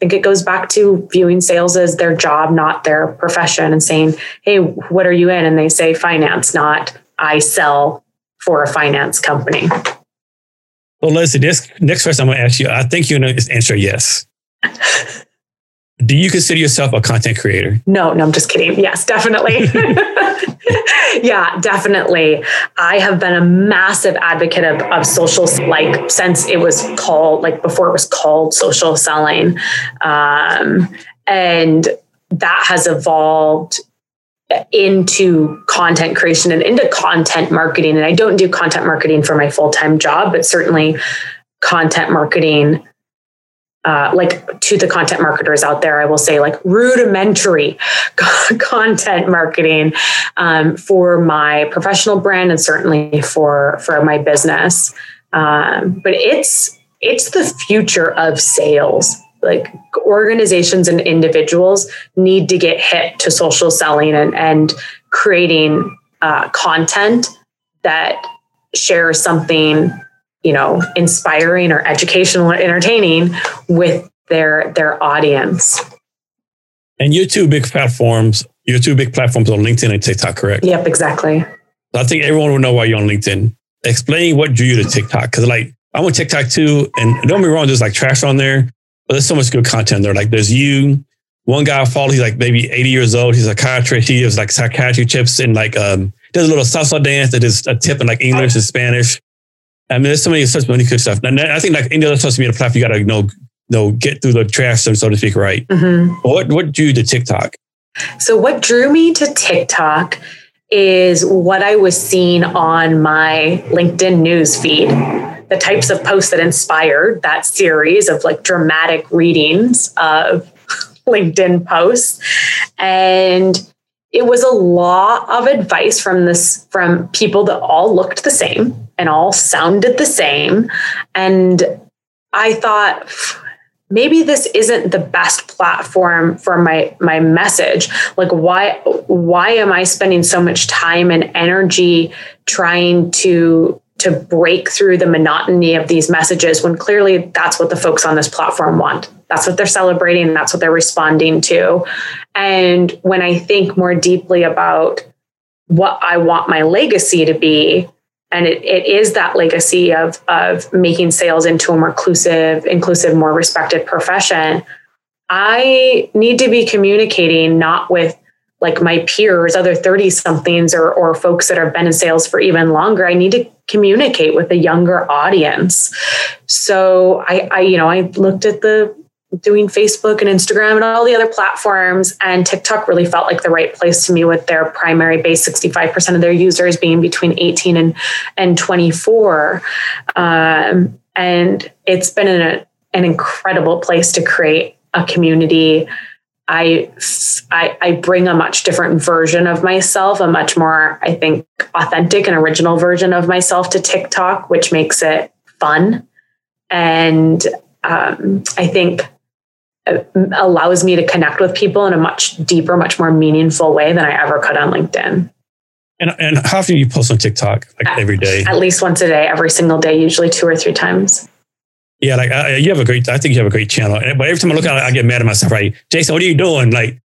think it goes back to viewing sales as their job, not their profession, and saying, "Hey, what are you in?" And they say finance, not I sell for a finance company. Well, Leslie, this next question I'm going to ask you, I think you're going to answer yes. Do you consider yourself a content creator? No, no, I'm just kidding. Yes, definitely. yeah, definitely. I have been a massive advocate of, of social, like since it was called, like before it was called social selling. Um, and that has evolved into content creation and into content marketing. And I don't do content marketing for my full time job, but certainly content marketing uh, like to the content marketers out there, I will say like rudimentary content marketing um, for my professional brand and certainly for for my business. Um, but it's it's the future of sales. Like organizations and individuals need to get hit to social selling and, and creating uh, content that shares something you know, inspiring or educational or entertaining with their their audience. And your two big platforms, your two big platforms on LinkedIn and TikTok, correct? Yep, exactly. I think everyone will know why you're on LinkedIn. Explain what drew you to TikTok. Cause like I'm on TikTok too. And don't be wrong, there's like trash on there, but there's so much good content there. Like there's you, one guy I follow, he's like maybe 80 years old. He's a psychiatrist. He has like psychiatry tips and like um does a little salsa dance that is a tip in like English and Spanish. I mean, there's so many such many good stuff. And I think like any other social media platform, you got to you know, know, get through the trash, so to speak, right? Mm-hmm. What what drew you to TikTok? So what drew me to TikTok is what I was seeing on my LinkedIn news feed. The types of posts that inspired that series of like dramatic readings of LinkedIn posts. And it was a lot of advice from this from people that all looked the same and all sounded the same. And i thought maybe this isn't the best platform for my my message. Like why why am i spending so much time and energy trying to to break through the monotony of these messages when clearly that's what the folks on this platform want? That's what they're celebrating. That's what they're responding to. And when i think more deeply about what i want my legacy to be and it, it is that legacy of of making sales into a more inclusive inclusive more respected profession. I need to be communicating not with like my peers other 30 somethings or, or folks that have been in sales for even longer. I need to communicate with a younger audience. So i i you know i looked at the doing Facebook and Instagram and all the other platforms. And TikTok really felt like the right place to me with their primary base 65% of their users being between 18 and, and 24. Um, and it's been an, an incredible place to create a community. I, I, I bring a much different version of myself, a much more, I think, authentic and original version of myself to TikTok, which makes it fun. And um, I think allows me to connect with people in a much deeper, much more meaningful way than I ever could on LinkedIn. And, and how often do you post on TikTok? Like at, every day? At least once a day, every single day, usually two or three times. Yeah, like I, you have a great, I think you have a great channel. But every time I look at it, I get mad at myself, right? Jason, what are you doing? Like,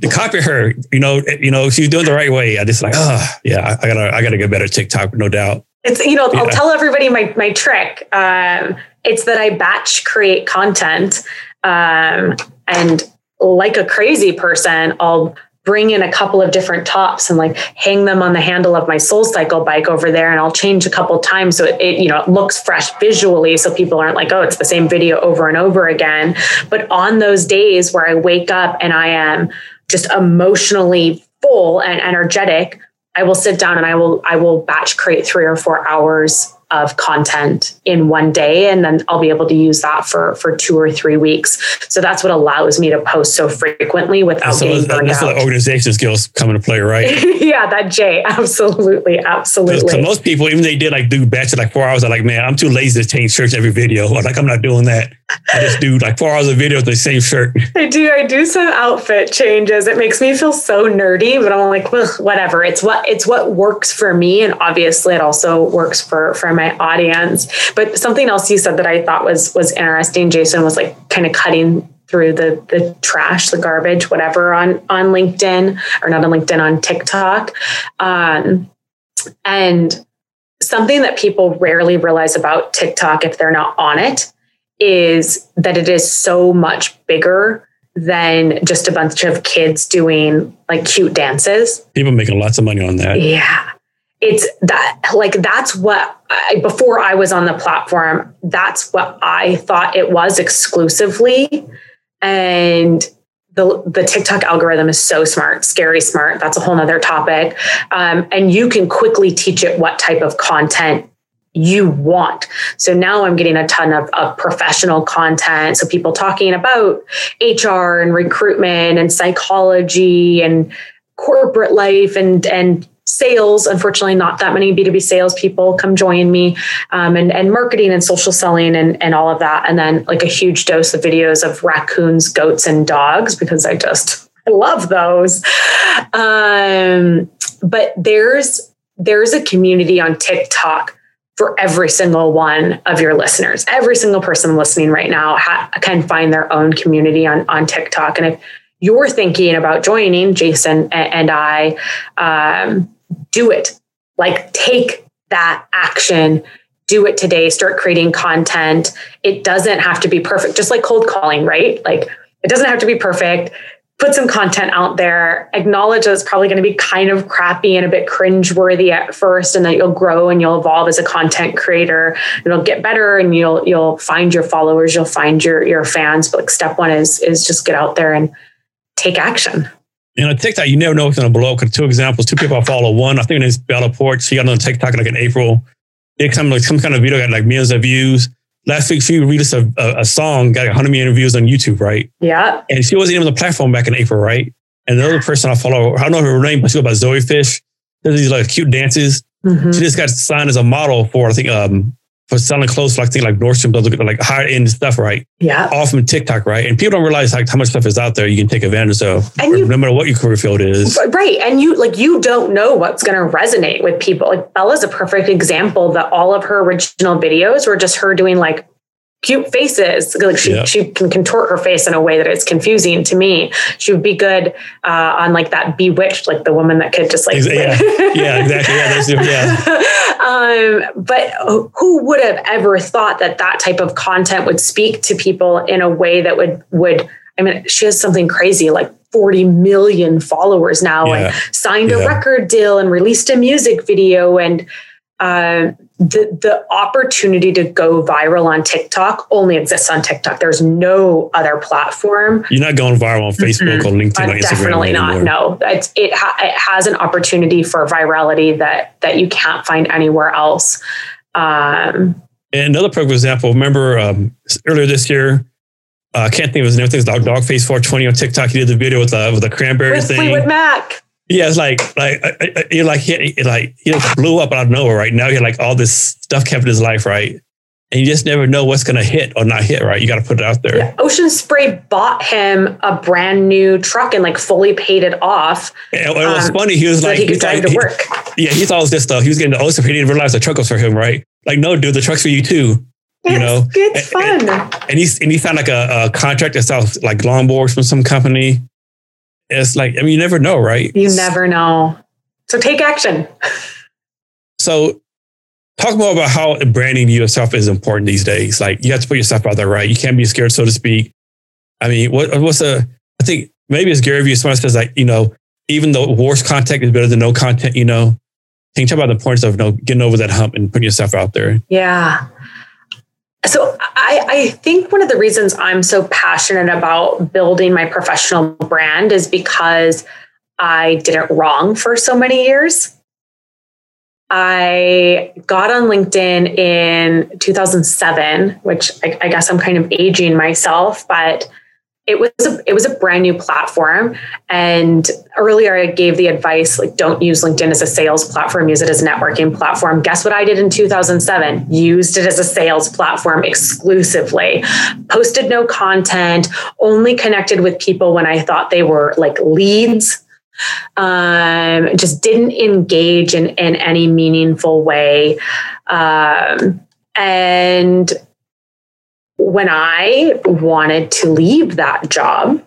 to copy her, you know, you know, she's doing the right way. I just like, oh, yeah, I gotta, I gotta get better TikTok, no doubt. It's, you know, yeah. I'll tell everybody my, my trick. Um, it's that I batch create content um, and like a crazy person, I'll bring in a couple of different tops and like hang them on the handle of my SoulCycle bike over there and I'll change a couple times so it, it, you know it looks fresh visually so people aren't like oh it's the same video over and over again. But on those days where I wake up and I am just emotionally full and energetic I will sit down and I will I will batch create 3 or 4 hours of content in one day and then I'll be able to use that for for two or three weeks. So that's what allows me to post so frequently without so getting burned that's out. The organization skills come into play, right? yeah, that J, absolutely, absolutely. So most people, even they did like do batches like four hours, are like, man, I'm too lazy to change shirts every video. Like I'm not doing that. I just do like four hours of video with the same shirt. I do. I do some outfit changes. It makes me feel so nerdy, but I'm like, well, whatever. It's what it's what works for me, and obviously, it also works for for my audience. But something else you said that I thought was was interesting, Jason, was like kind of cutting through the the trash, the garbage, whatever on on LinkedIn or not on LinkedIn on TikTok, um, and something that people rarely realize about TikTok if they're not on it is that it is so much bigger than just a bunch of kids doing like cute dances. People making lots of money on that. Yeah it's that like that's what I, before I was on the platform, that's what I thought it was exclusively. And the, the TikTok algorithm is so smart, scary smart. That's a whole nother topic. Um, and you can quickly teach it what type of content you want. So now I'm getting a ton of, of professional content. So people talking about HR and recruitment and psychology and corporate life and and sales unfortunately not that many b2b salespeople come join me um, and, and marketing and social selling and, and all of that and then like a huge dose of videos of raccoons goats and dogs because i just I love those um, but there's there's a community on tiktok for every single one of your listeners every single person listening right now ha- can find their own community on, on tiktok and if you're thinking about joining jason and i um, do it. Like take that action, do it today, start creating content. It doesn't have to be perfect, just like cold calling, right? Like it doesn't have to be perfect. Put some content out there, acknowledge that it's probably going to be kind of crappy and a bit cringe-worthy at first, and that you'll grow and you'll evolve as a content creator. And it'll get better and you'll you'll find your followers, you'll find your your fans. But like step one is is just get out there and take action. And on TikTok, you never know what's going to blow up. Two examples, two people I follow. One, I think it's Bella Poarch. She got on TikTok like in April. It come like some kind of video got like millions of views. Last week, she released a, a, a song, got 100 million views on YouTube, right? Yeah. And she wasn't even on the platform back in April, right? And the other person I follow, I don't know her name, but she goes by Zoe Fish. Does these like cute dances. Mm-hmm. She just got signed as a model for, I think, um, for selling clothes like things like Nordstrom, does look like higher end stuff, right? Yeah. All from TikTok, right? And people don't realize like how much stuff is out there you can take advantage of, and you, no matter what your career field is. Right. And you like you don't know what's going to resonate with people. Like Bella's a perfect example that all of her original videos were just her doing like cute faces. Like she, yeah. she can contort her face in a way that it's confusing to me. She would be good uh, on like that bewitched, like the woman that could just like, yeah, yeah exactly. Yeah, yeah. um, but who would have ever thought that that type of content would speak to people in a way that would, would, I mean, she has something crazy like 40 million followers now yeah. and signed a record deal and released a music video and, uh, the the opportunity to go viral on TikTok only exists on TikTok. There's no other platform. You're not going viral on Facebook mm-hmm. or LinkedIn or Instagram. Definitely not. No, it's, it ha- it has an opportunity for virality that that you can't find anywhere else. Um, and another perfect example. Remember um, earlier this year. Uh, I can't think of his name. I think it's Dog Face 420 on TikTok. He did the video with the with the cranberry with thing. Fleetwood Mac. Yeah, it's like like he like he, like he just blew up out of nowhere. Right now, he had like all this stuff kept in his life, right? And you just never know what's going to hit or not hit, right? You got to put it out there. Yeah. Ocean Spray bought him a brand new truck and like fully paid it off. And it was um, funny. He was like, he could drive like, to work. He, yeah, he thought it was this stuff. He was getting the Ocean Spray. He didn't realize the truck was for him, right? Like, no, dude, the truck's for you too. You know, it's, fun. And, and, he's and he found like a, a contract that sells like lawnmowers from some company it's like, I mean, you never know, right? You never know. So take action. So talk more about how branding yourself is important these days. Like you have to put yourself out there, right? You can't be scared, so to speak. I mean, what, what's a, I think maybe it's Gary Vee, someone says like, you know, even the worst content is better than no content, you know, can you talk about the importance of you know, getting over that hump and putting yourself out there? Yeah. So I, I, think one of the reasons I'm so passionate about building my professional brand is because I did it wrong for so many years. I got on LinkedIn in 2007, which I, I guess I'm kind of aging myself, but it was a, it was a brand new platform. And earlier i gave the advice like don't use linkedin as a sales platform use it as a networking platform. Guess what i did in 2007 used it as a sales platform exclusively. Posted no content only connected with people when i thought they were like leads. Um, just didn't engage in, in any meaningful way. Um, and when I wanted to leave that job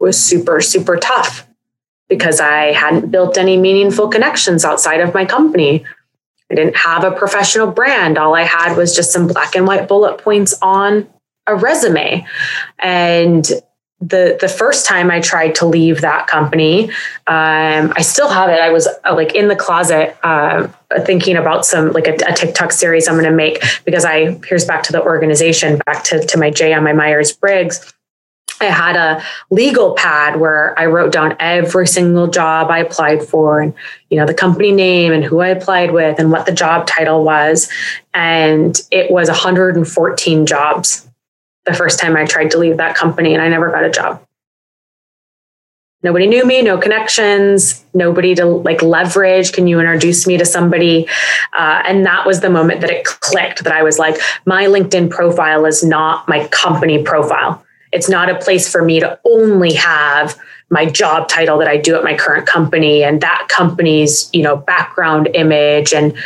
was super, super tough because I hadn't built any meaningful connections outside of my company. I didn't have a professional brand. All I had was just some black and white bullet points on a resume. And the the first time I tried to leave that company, um, I still have it. I was uh, like in the closet uh, thinking about some like a, a TikTok series I'm going to make because I here's back to the organization, back to to my J on my Myers Briggs. I had a legal pad where I wrote down every single job I applied for and you know the company name and who I applied with and what the job title was and it was 114 jobs the first time I tried to leave that company and I never got a job. Nobody knew me, no connections, nobody to like leverage. Can you introduce me to somebody? Uh, and that was the moment that it clicked that I was like, my LinkedIn profile is not my company profile. It's not a place for me to only have my job title that I do at my current company and that company's, you know, background image and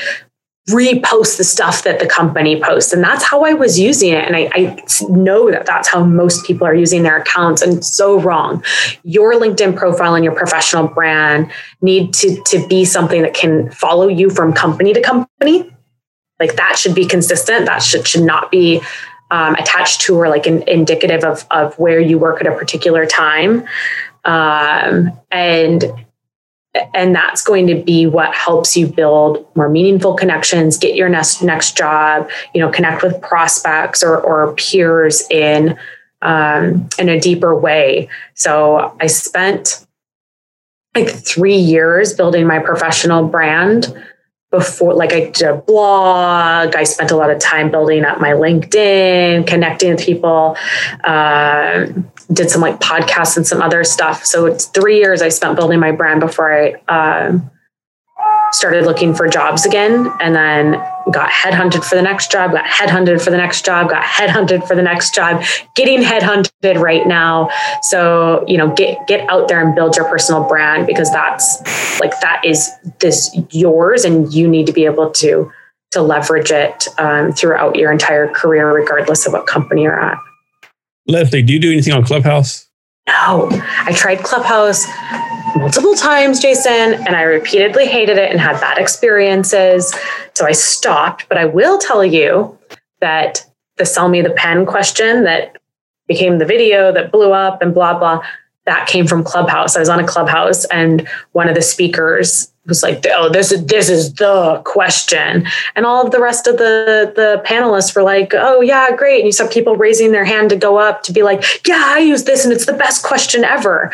repost the stuff that the company posts. And that's how I was using it. And I, I, know that that's how most people are using their accounts and so wrong. Your LinkedIn profile and your professional brand need to, to be something that can follow you from company to company. Like that should be consistent. That should, should not be um, attached to or like in, indicative of, of where you work at a particular time. Um, and and that's going to be what helps you build more meaningful connections get your next next job you know connect with prospects or, or peers in um, in a deeper way. So i spent like three years building my professional brand before like i did a blog i spent a lot of time building up my linkedin connecting with people um, did some like podcasts and some other stuff. So it's three years I spent building my brand before I um, started looking for jobs again and then got headhunted for the next job, got headhunted for the next job, got headhunted for the next job, getting headhunted right now. So, you know, get get out there and build your personal brand because that's like that is this yours and you need to be able to to leverage it um, throughout your entire career, regardless of what company you're at. Leslie, do you do anything on Clubhouse? No, I tried Clubhouse multiple times, Jason, and I repeatedly hated it and had bad experiences. So I stopped. But I will tell you that the sell me the pen question that became the video that blew up and blah, blah, that came from Clubhouse. I was on a Clubhouse and one of the speakers was like, "Oh, this is this is the question," and all of the rest of the the panelists were like, "Oh yeah, great!" And you saw people raising their hand to go up to be like, "Yeah, I use this, and it's the best question ever."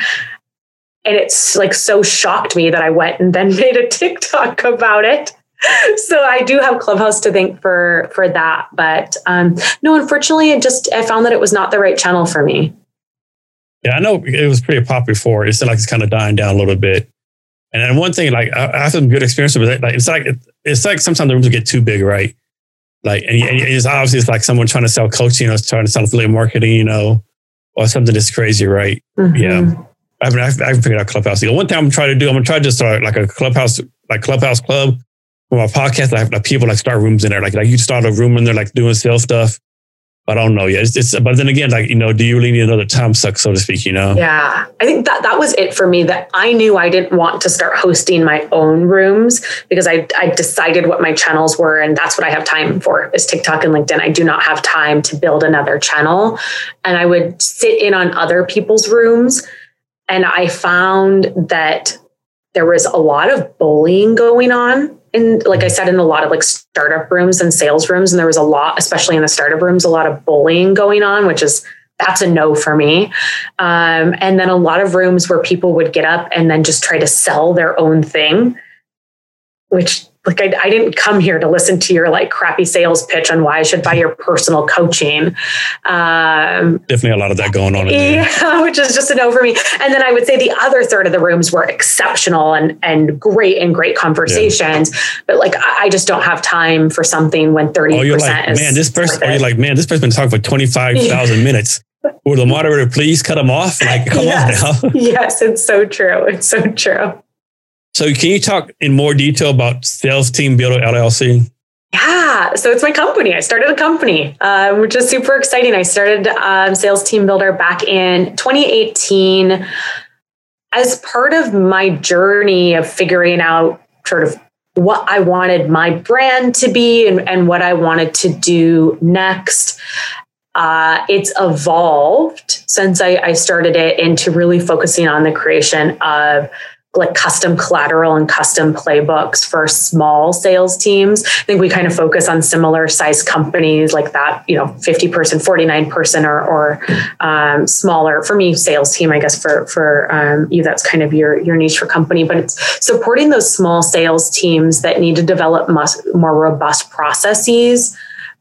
And it's like so shocked me that I went and then made a TikTok about it. So I do have Clubhouse to thank for for that, but um, no, unfortunately, it just I found that it was not the right channel for me. Yeah, I know it was pretty popular before. It's like it's kind of dying down a little bit. And then one thing, like I, I have some good experience with it. Like it's like it's like sometimes the rooms get too big, right? Like, and, and it's obviously it's like someone trying to sell coaching, or trying to sell affiliate marketing, you know, or something that's crazy, right? Mm-hmm. Yeah. I haven't, I haven't figured out Clubhouse. The one thing I'm trying to do, I'm gonna try to start like a Clubhouse, like Clubhouse Club for my podcast. Like, like people like start rooms in there, like like you start a room in there, like doing sales stuff, I don't know yet. It's, it's, but then again, like you know, do you really need another time suck, so to speak? You know? Yeah, I think that that was it for me. That I knew I didn't want to start hosting my own rooms because I I decided what my channels were, and that's what I have time for is TikTok and LinkedIn. I do not have time to build another channel, and I would sit in on other people's rooms, and I found that there was a lot of bullying going on in like I said in a lot of like startup rooms and sales rooms and there was a lot especially in the startup rooms a lot of bullying going on which is that's a no for me. Um, and then a lot of rooms where people would get up and then just try to sell their own thing which like I, I, didn't come here to listen to your like crappy sales pitch on why I should buy your personal coaching. Um, Definitely a lot of that going on. yeah, which is just a no for me. And then I would say the other third of the rooms were exceptional and and great and great conversations. Yeah. But like I, I, just don't have time for something when thirty oh, percent. Like, man, this person. Or you're like, man, this person's been talking for twenty five thousand minutes. Will the moderator please cut them off? Like, come yes. on now. yes, it's so true. It's so true. So, can you talk in more detail about Sales Team Builder LLC? Yeah, so it's my company. I started a company, uh, which is super exciting. I started um, Sales Team Builder back in 2018 as part of my journey of figuring out sort of what I wanted my brand to be and, and what I wanted to do next. Uh, it's evolved since I, I started it into really focusing on the creation of like custom collateral and custom playbooks for small sales teams. I think we kind of focus on similar size companies like that, you know, 50 person, 49 person or, or um, smaller. For me, sales team, I guess for, for um, you, that's kind of your, your niche for company, but it's supporting those small sales teams that need to develop more robust processes,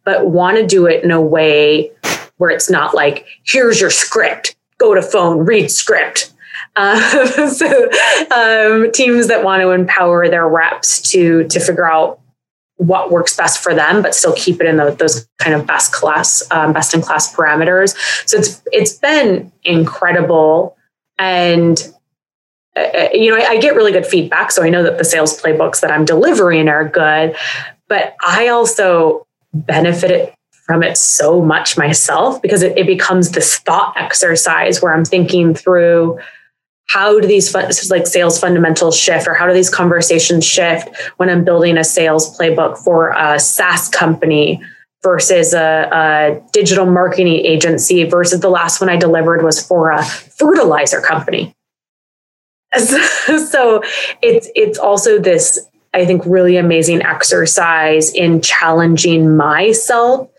but want to do it in a way where it's not like, here's your script, go to phone, read script, uh, so um, teams that want to empower their reps to to figure out what works best for them, but still keep it in the, those kind of best class, um, best in class parameters. So it's it's been incredible, and uh, uh, you know I, get really good feedback, so I know that the sales playbooks that I'm delivering are good, but I also benefited from it so much myself because it becomes this thought exercise where I'm thinking through how do these like sales fundamentals shift or how do these conversations shift when i'm building a sales playbook for a saas company versus a, a, digital marketing agency versus the last one i delivered was for a fertilizer company. So it's it's also this i think really amazing exercise in challenging myself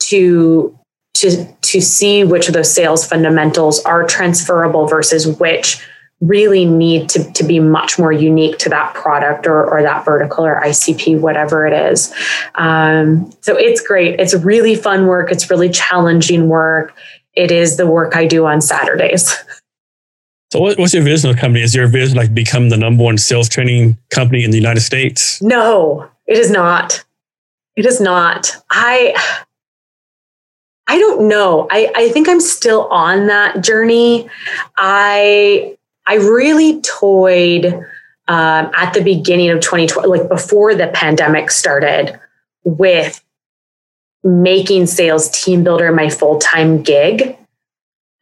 to to to see which of those sales fundamentals are transferable versus which really need to, to be much more unique to that product or, or that vertical or ICP, whatever it is. Um, so it's great. It's really fun work. It's really challenging work. It is the work I do on Saturdays. So what, what's your vision of the company? Is your vision like become the number one sales training company in the United States? No, it is not. It is not. I I don't know. I, I think I'm still on that journey. I I really toyed um, at the beginning of 2020, like before the pandemic started, with making sales team builder my full time gig.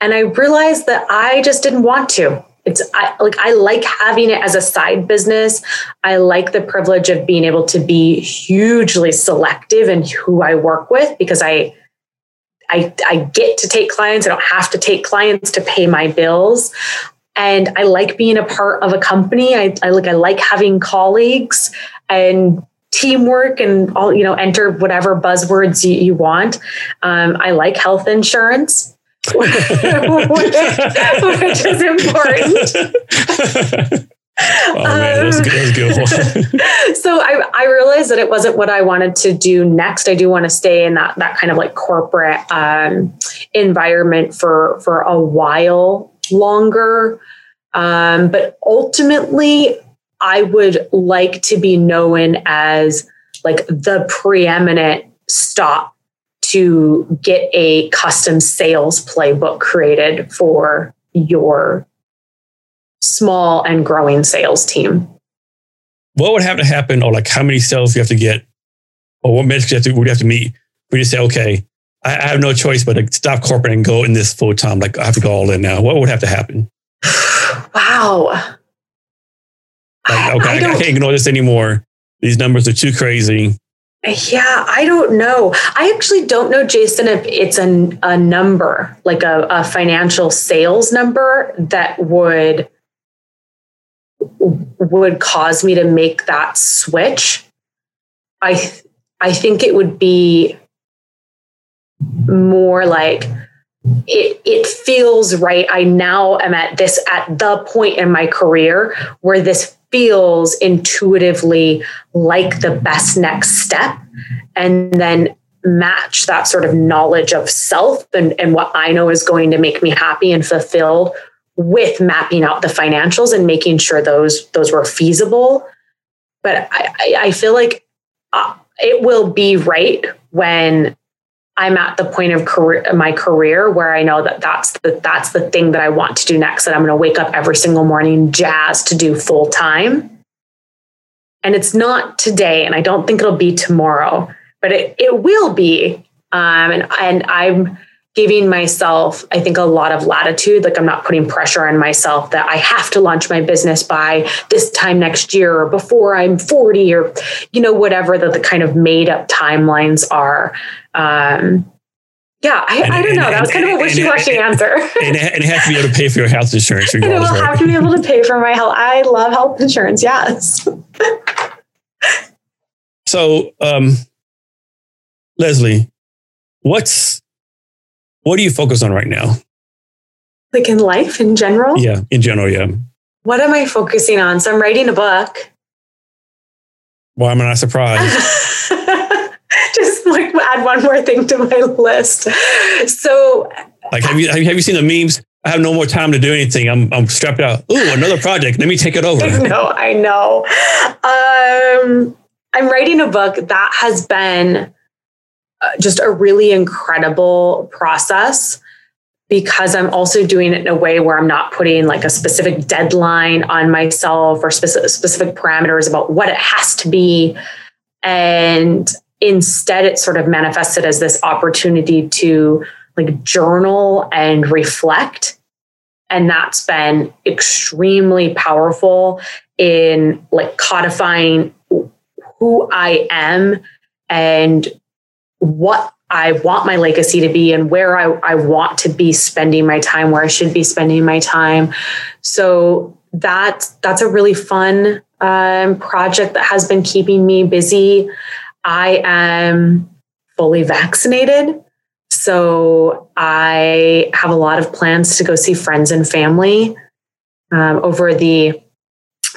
And I realized that I just didn't want to. It's I, like I like having it as a side business. I like the privilege of being able to be hugely selective in who I work with because I I, I get to take clients. I don't have to take clients to pay my bills. And I like being a part of a company. I, I like I like having colleagues and teamwork and all, you know, enter whatever buzzwords you, you want. Um, I like health insurance. which, which is important. oh man, that's good. good so I, I realized that it wasn't what I wanted to do next. I do want to stay in that that kind of like corporate um, environment for for a while longer. Um, but ultimately, I would like to be known as like the preeminent stop to get a custom sales playbook created for your small and growing sales team. What would have to happen, or like how many sales you have to get, or what metrics you have to, would you have to meet? We just say, okay, I, I have no choice but to stop corporate and go in this full time. Like I have to go all in now. What would have to happen? wow. Like, okay, I, I, I can't ignore this anymore. These numbers are too crazy. Yeah, I don't know. I actually don't know, Jason, if it's a, a number, like a, a financial sales number that would would cause me to make that switch, I I think it would be more like it it feels right. I now am at this at the point in my career where this feels intuitively like the best next step and then match that sort of knowledge of self and, and what I know is going to make me happy and fulfilled with mapping out the financials and making sure those those were feasible. But I, I feel like uh, it will be right when I'm at the point of career, my career where I know that that's the that's the thing that I want to do next. That I'm going to wake up every single morning jazzed to do full time. And it's not today, and I don't think it'll be tomorrow, but it it will be. Um, and and I'm giving myself, I think, a lot of latitude. Like I'm not putting pressure on myself that I have to launch my business by this time next year or before I'm 40 or, you know, whatever the, the kind of made up timelines are. Um, yeah, I, and, I don't know. that was kind of a wishy-washy answer. And, and, it has to be able to pay for your health insurance. and it will right? have to be able to pay for my health. I love health insurance. Yes. so, um, Leslie, what's what do you focus on right now? Like in life in general? Yeah, in general, yeah. What am I focusing on? So I'm writing a book. Why am I not surprised? Just like add one more thing to my list. So, like, have you have you seen the memes? I have no more time to do anything. I'm I'm strapped out. Ooh, another project. Let me take it over. No, I know. Um, I'm writing a book that has been just a really incredible process because I'm also doing it in a way where I'm not putting like a specific deadline on myself or specific, specific parameters about what it has to be. And instead, it sort of manifested as this opportunity to like journal and reflect. And that's been extremely powerful in like codifying who I am and what I want my legacy to be and where I, I want to be spending my time, where I should be spending my time. So that that's a really fun um, project that has been keeping me busy. I am fully vaccinated. So I have a lot of plans to go see friends and family um, over the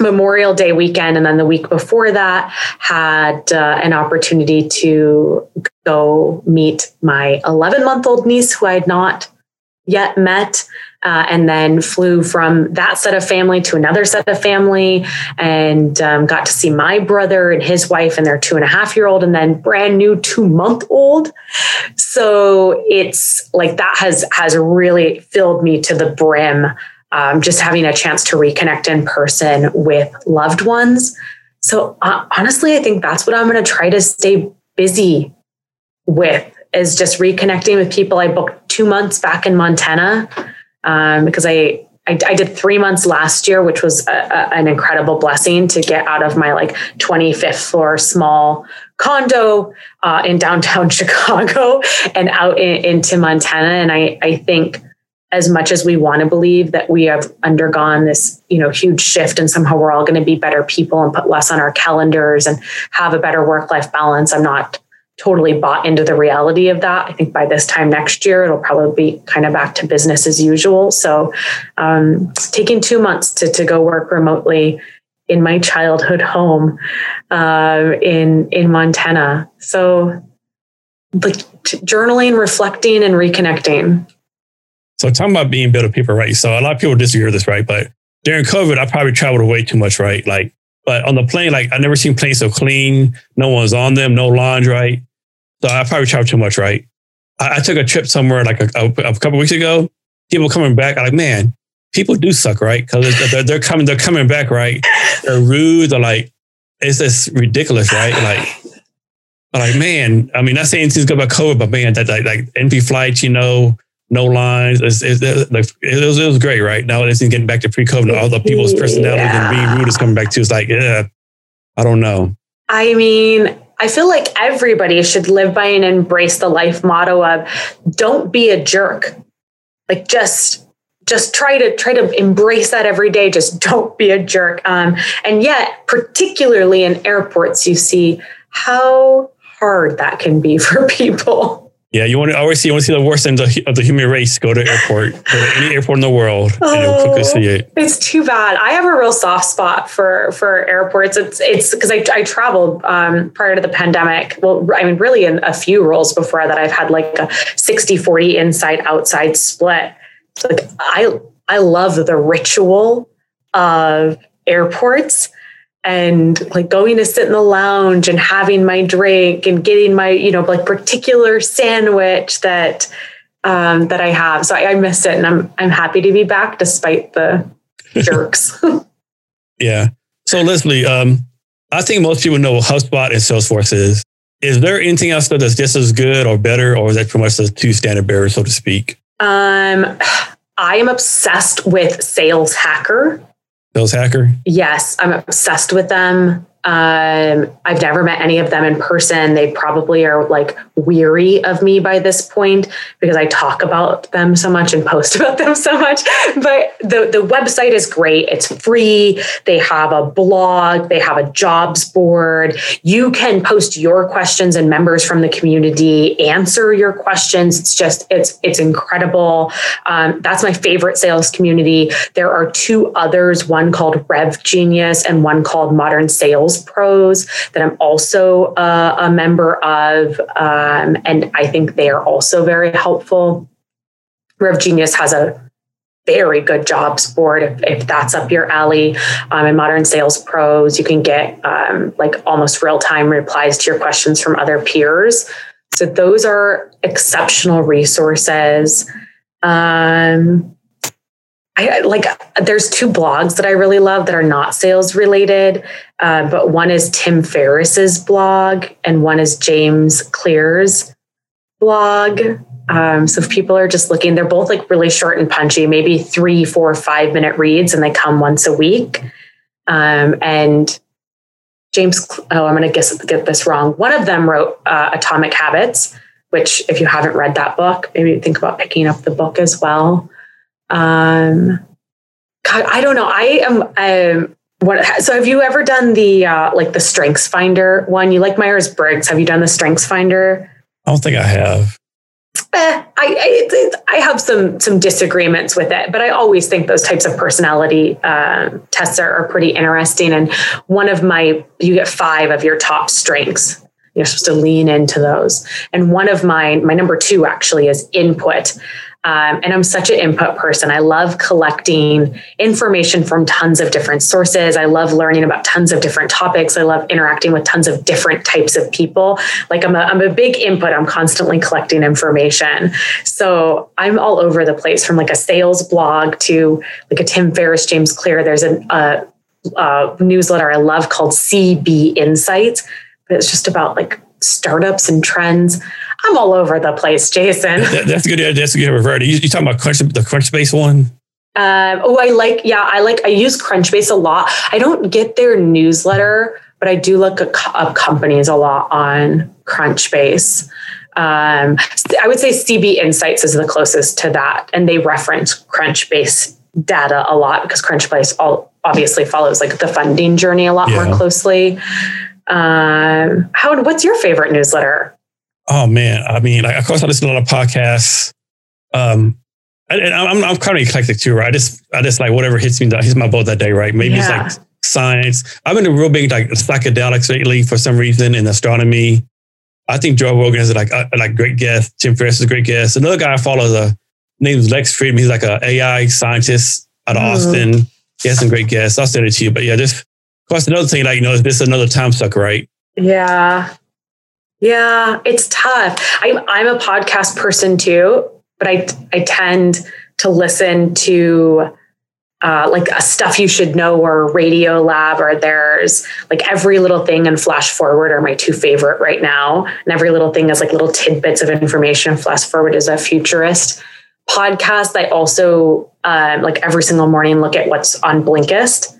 Memorial Day weekend, and then the week before that, had uh, an opportunity to go meet my 11 month old niece who I had not yet met. uh, and then flew from that set of family to another set of family and um, got to see my brother and his wife and their two and a half year old and then brand new two month old so it's like that has has really filled me to the brim um, just having a chance to reconnect in person with loved ones so uh, honestly i think that's what i'm going to try to stay busy with is just reconnecting with people i booked two months back in montana um, because I, I, I did three months last year, which was a, a, an incredible blessing to get out of my like 25th floor small condo uh, in downtown Chicago and out in, into Montana. And I, I think as much as we want to believe that we have undergone this, you know, huge shift and somehow we're all going to be better people and put less on our calendars and have a better work-life balance, I'm not totally bought into the reality of that. I think by this time next year, it'll probably be kind of back to business as usual. So, um, taking two months to, to go work remotely in my childhood home uh, in in Montana. So, like t- journaling, reflecting, and reconnecting. So, talking about being better people, right? So, a lot of people disagree with this, right? But during COVID, I probably traveled way too much, right? Like, but on the plane, like I never seen planes so clean. No one's on them, no lounge, right? So I probably traveled too much, right? I, I took a trip somewhere like a, a, a couple weeks ago. People coming back, I'm like, man, people do suck, right? Because they're, they're, coming, they're coming back, right? They're rude. They're like, it's just ridiculous, right? Like, like man, I mean, not saying things good about COVID, but man, that like, like flights, you know, no lines. It's, it's, it, was, it was great, right? Now it's getting back to pre-COVID. All the people's personalities yeah. and being rude is coming back too. It's like, yeah, I don't know. I mean, I feel like everybody should live by and embrace the life motto of don't be a jerk. Like just just try to try to embrace that every day. Just don't be a jerk. Um, and yet, particularly in airports, you see how hard that can be for people. Yeah, you want to always see you want to see the worst end of the, of the human race. Go to airport, go to any airport in the world, oh, and you'll quickly see it. It's too bad. I have a real soft spot for for airports. It's it's because I, I traveled um, prior to the pandemic. Well, I mean, really, in a few roles before that, I've had like a 60-40 inside outside split. So like I I love the ritual of airports and like going to sit in the lounge and having my drink and getting my you know like particular sandwich that um, that I have. So I, I missed it, and I'm I'm happy to be back despite the jerks. yeah. So Leslie, um, I think most people know what HubSpot and Salesforce is. Is there anything else that's just as good or better, or is that pretty much the two standard bearers, so to speak? Um, I am obsessed with Sales Hacker. Sales Hacker? Yes, I'm obsessed with them. Um, I've never met any of them in person. They probably are like weary of me by this point because I talk about them so much and post about them so much. But the, the website is great. It's free. They have a blog, they have a jobs board. You can post your questions and members from the community answer your questions. It's just, it's, it's incredible. Um, that's my favorite sales community. There are two others, one called Rev Genius and one called Modern Sales pros that I'm also uh, a member of. Um, and I think they are also very helpful. Rev Genius has a very good jobs board if, if that's up your alley. Um, in Modern Sales Pros, you can get um, like almost real time replies to your questions from other peers. So those are exceptional resources. Um, I like there's two blogs that I really love that are not sales related, uh, but one is Tim Ferriss's blog and one is James Clear's blog. Um, so if people are just looking, they're both like really short and punchy, maybe three, four, five minute reads, and they come once a week. Um, and James, oh, I'm going to guess get this wrong. One of them wrote uh, Atomic Habits, which if you haven't read that book, maybe think about picking up the book as well. Um, God, I don't know. I am. Um, what? So, have you ever done the uh, like the Strengths Finder one? You like Myers Briggs? Have you done the Strengths Finder? I don't think I have. Eh, I I, I, have some some disagreements with it, but I always think those types of personality uh, tests are, are pretty interesting. And one of my, you get five of your top strengths. You're supposed to lean into those. And one of mine, my number two actually is input. Um, and I'm such an input person. I love collecting information from tons of different sources. I love learning about tons of different topics. I love interacting with tons of different types of people. Like I'm a, I'm a big input. I'm constantly collecting information. So I'm all over the place from like a sales blog to like a Tim Ferriss, James Clear. There's a, a, a newsletter I love called CB Insights. But it's just about like startups and trends. I'm all over the place, Jason. That, that's a good. Idea. That's a good variety. You, you talking about Crunch, the Crunchbase one? Um, oh, I like. Yeah, I like. I use Crunchbase a lot. I don't get their newsletter, but I do look up companies a lot on Crunchbase. Um, I would say CB Insights is the closest to that, and they reference Crunchbase data a lot because Crunchbase all obviously follows like the funding journey a lot yeah. more closely. Um, how? What's your favorite newsletter? Oh man, I mean, like, of course, I listen to a lot of podcasts. Um, and I'm, I'm kind of eclectic too, right? I just, I just like whatever hits me, that hits my boat that day, right? Maybe yeah. it's like science. I've been a real big like psychedelics lately for some reason in astronomy. I think Joe Rogan is like a, like great guest. Tim Ferriss is a great guest. Another guy I follow, the name is Lex Fridman. He's like a AI scientist out of mm. Austin. He has some great guests. I'll send it to you. But yeah, just of course, another thing, like, you know, this is another time suck, right? Yeah. Yeah, it's tough. I'm I'm a podcast person too, but I I tend to listen to uh, like a stuff you should know or Radio Lab or there's like every little thing and Flash Forward are my two favorite right now. And every little thing is like little tidbits of information. Flash Forward is a futurist podcast. I also um, like every single morning look at what's on Blinkist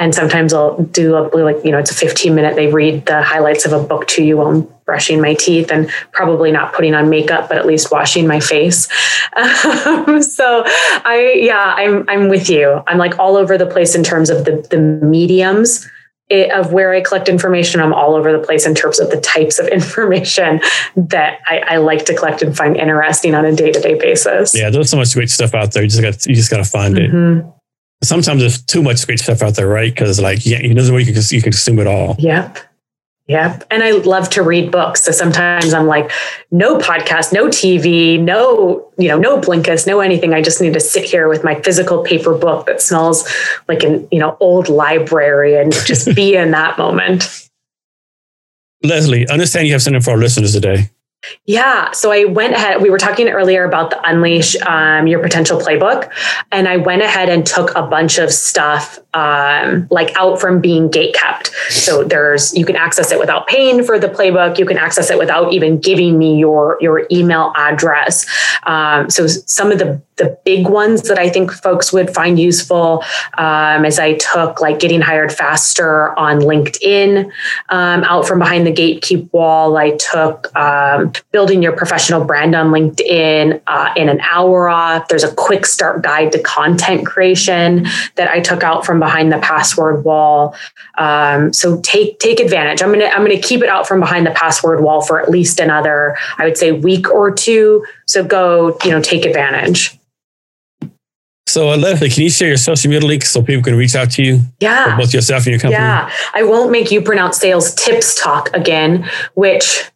and sometimes I'll do a like you know it's a 15 minute they read the highlights of a book to you while I'm brushing my teeth and probably not putting on makeup but at least washing my face. Um, so I yeah I'm I'm with you. I'm like all over the place in terms of the the mediums it, of where I collect information. I'm all over the place in terms of the types of information that I, I like to collect and find interesting on a day-to-day basis. Yeah there's so much great stuff out there. You just got you just got to find mm-hmm. it sometimes there's too much great stuff out there, right? Because like, yeah, you know, the way you can you can consume it all. Yep. Yep. And I love to read books. So sometimes I'm like, no podcast, no TV, no, you know, no Blinkist, no anything. I just need to sit here with my physical paper book that smells like an, you know, old library and just be in that moment. Leslie, understand you have something for our listeners today. Yeah. So I went ahead. We were talking earlier about the Unleash um, Your Potential Playbook. And I went ahead and took a bunch of stuff um, like out from being gate kept. So there's, you can access it without paying for the playbook. You can access it without even giving me your, your email address. Um, so some of the the big ones that I think folks would find useful um, as I took like getting hired faster on LinkedIn um, out from behind the gatekeep wall. I took um, building your professional brand on LinkedIn uh, in an hour off. There's a quick start guide to content creation that I took out from behind the password wall. Um, so take take advantage. I'm gonna I'm gonna keep it out from behind the password wall for at least another I would say week or two. So go you know take advantage. So, uh, Leslie, can you share your social media links so people can reach out to you? Yeah. both yourself and your company? Yeah. I won't make you pronounce Sales Tips Tok again, which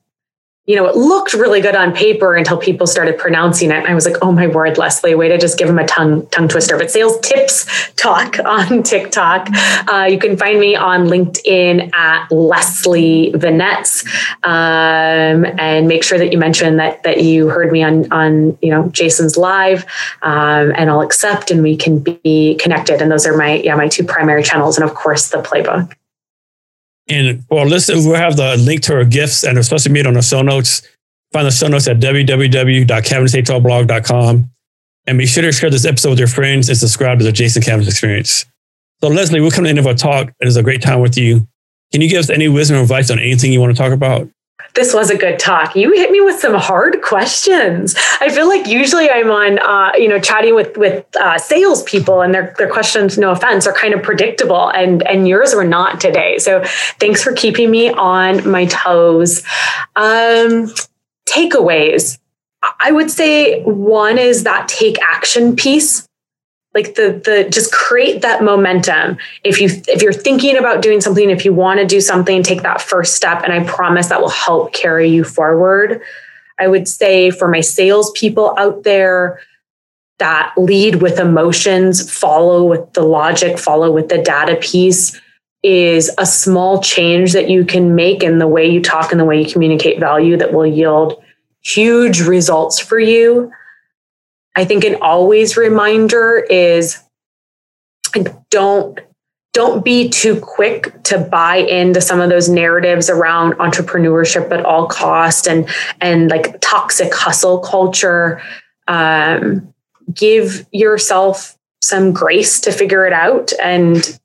you know, it looked really good on paper until people started pronouncing it. And I was like, oh my word, Leslie, way to just give them a tongue tongue twister. But sales tips Tok on TikTok. Uh, you can find me on LinkedIn at Leslie Venetz. Um, and make sure that you mention that that you heard me on on you know Jason's live. Um, and I'll accept and we can be connected. And those are my yeah, my two primary channels. And of course the playbook. And our listeners, we'll have the link to our gifts and our social media on the show notes. Find the show notes at www.cavnesshrblog.com. And be sure to share this episode with your friends and subscribe to the Jason Cavness Experience. So, Leslie, we'll come to the end of our talk. It is a great time with you. Can you give us any wisdom or advice on anything you want to talk about? This was a good talk. You hit me with some hard questions. I feel like usually I'm on, uh, you know, chatting with with uh, salespeople, and their their questions, no offense, are kind of predictable, and and yours were not today. So thanks for keeping me on my toes. Um, takeaways. I would say one is that take action piece like the the just create that momentum. If you if you're thinking about doing something if you want to do something take that first step. And i promise that will help carry you forward. I would say for my salespeople out there that lead with emotions, follow with the logic, follow with the data piece is a small change that you can make in the way you talk and the way you communicate value that will yield huge results for you. I think an always reminder is don't don't be too quick to buy into some of those narratives around entrepreneurship at all cost and and like toxic hustle culture. Um, give yourself some grace to figure it out and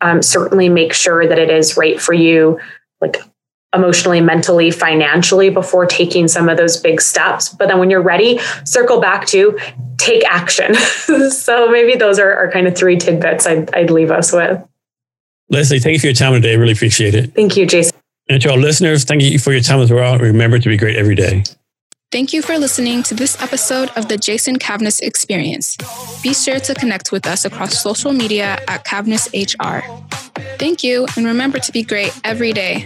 um, certainly make sure that it is right for you. Like emotionally mentally financially before taking some of those big steps but then when you're ready circle back to take action so maybe those are, are kind of three tidbits I'd, I'd leave us with Leslie, thank you for your time today. Really appreciate it. Thank you, Jason. And to our listeners, thank you for your time as well. Remember to be great every day. Thank you for listening to this episode of the Jason Cavness Experience. Be sure to connect with us across social media at Cavness HR. Thank you, and remember to be great every day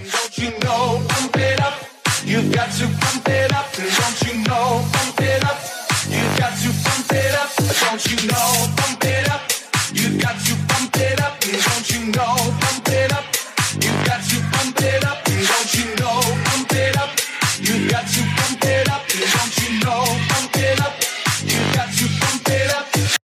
know, pump it up. You got to pump it up.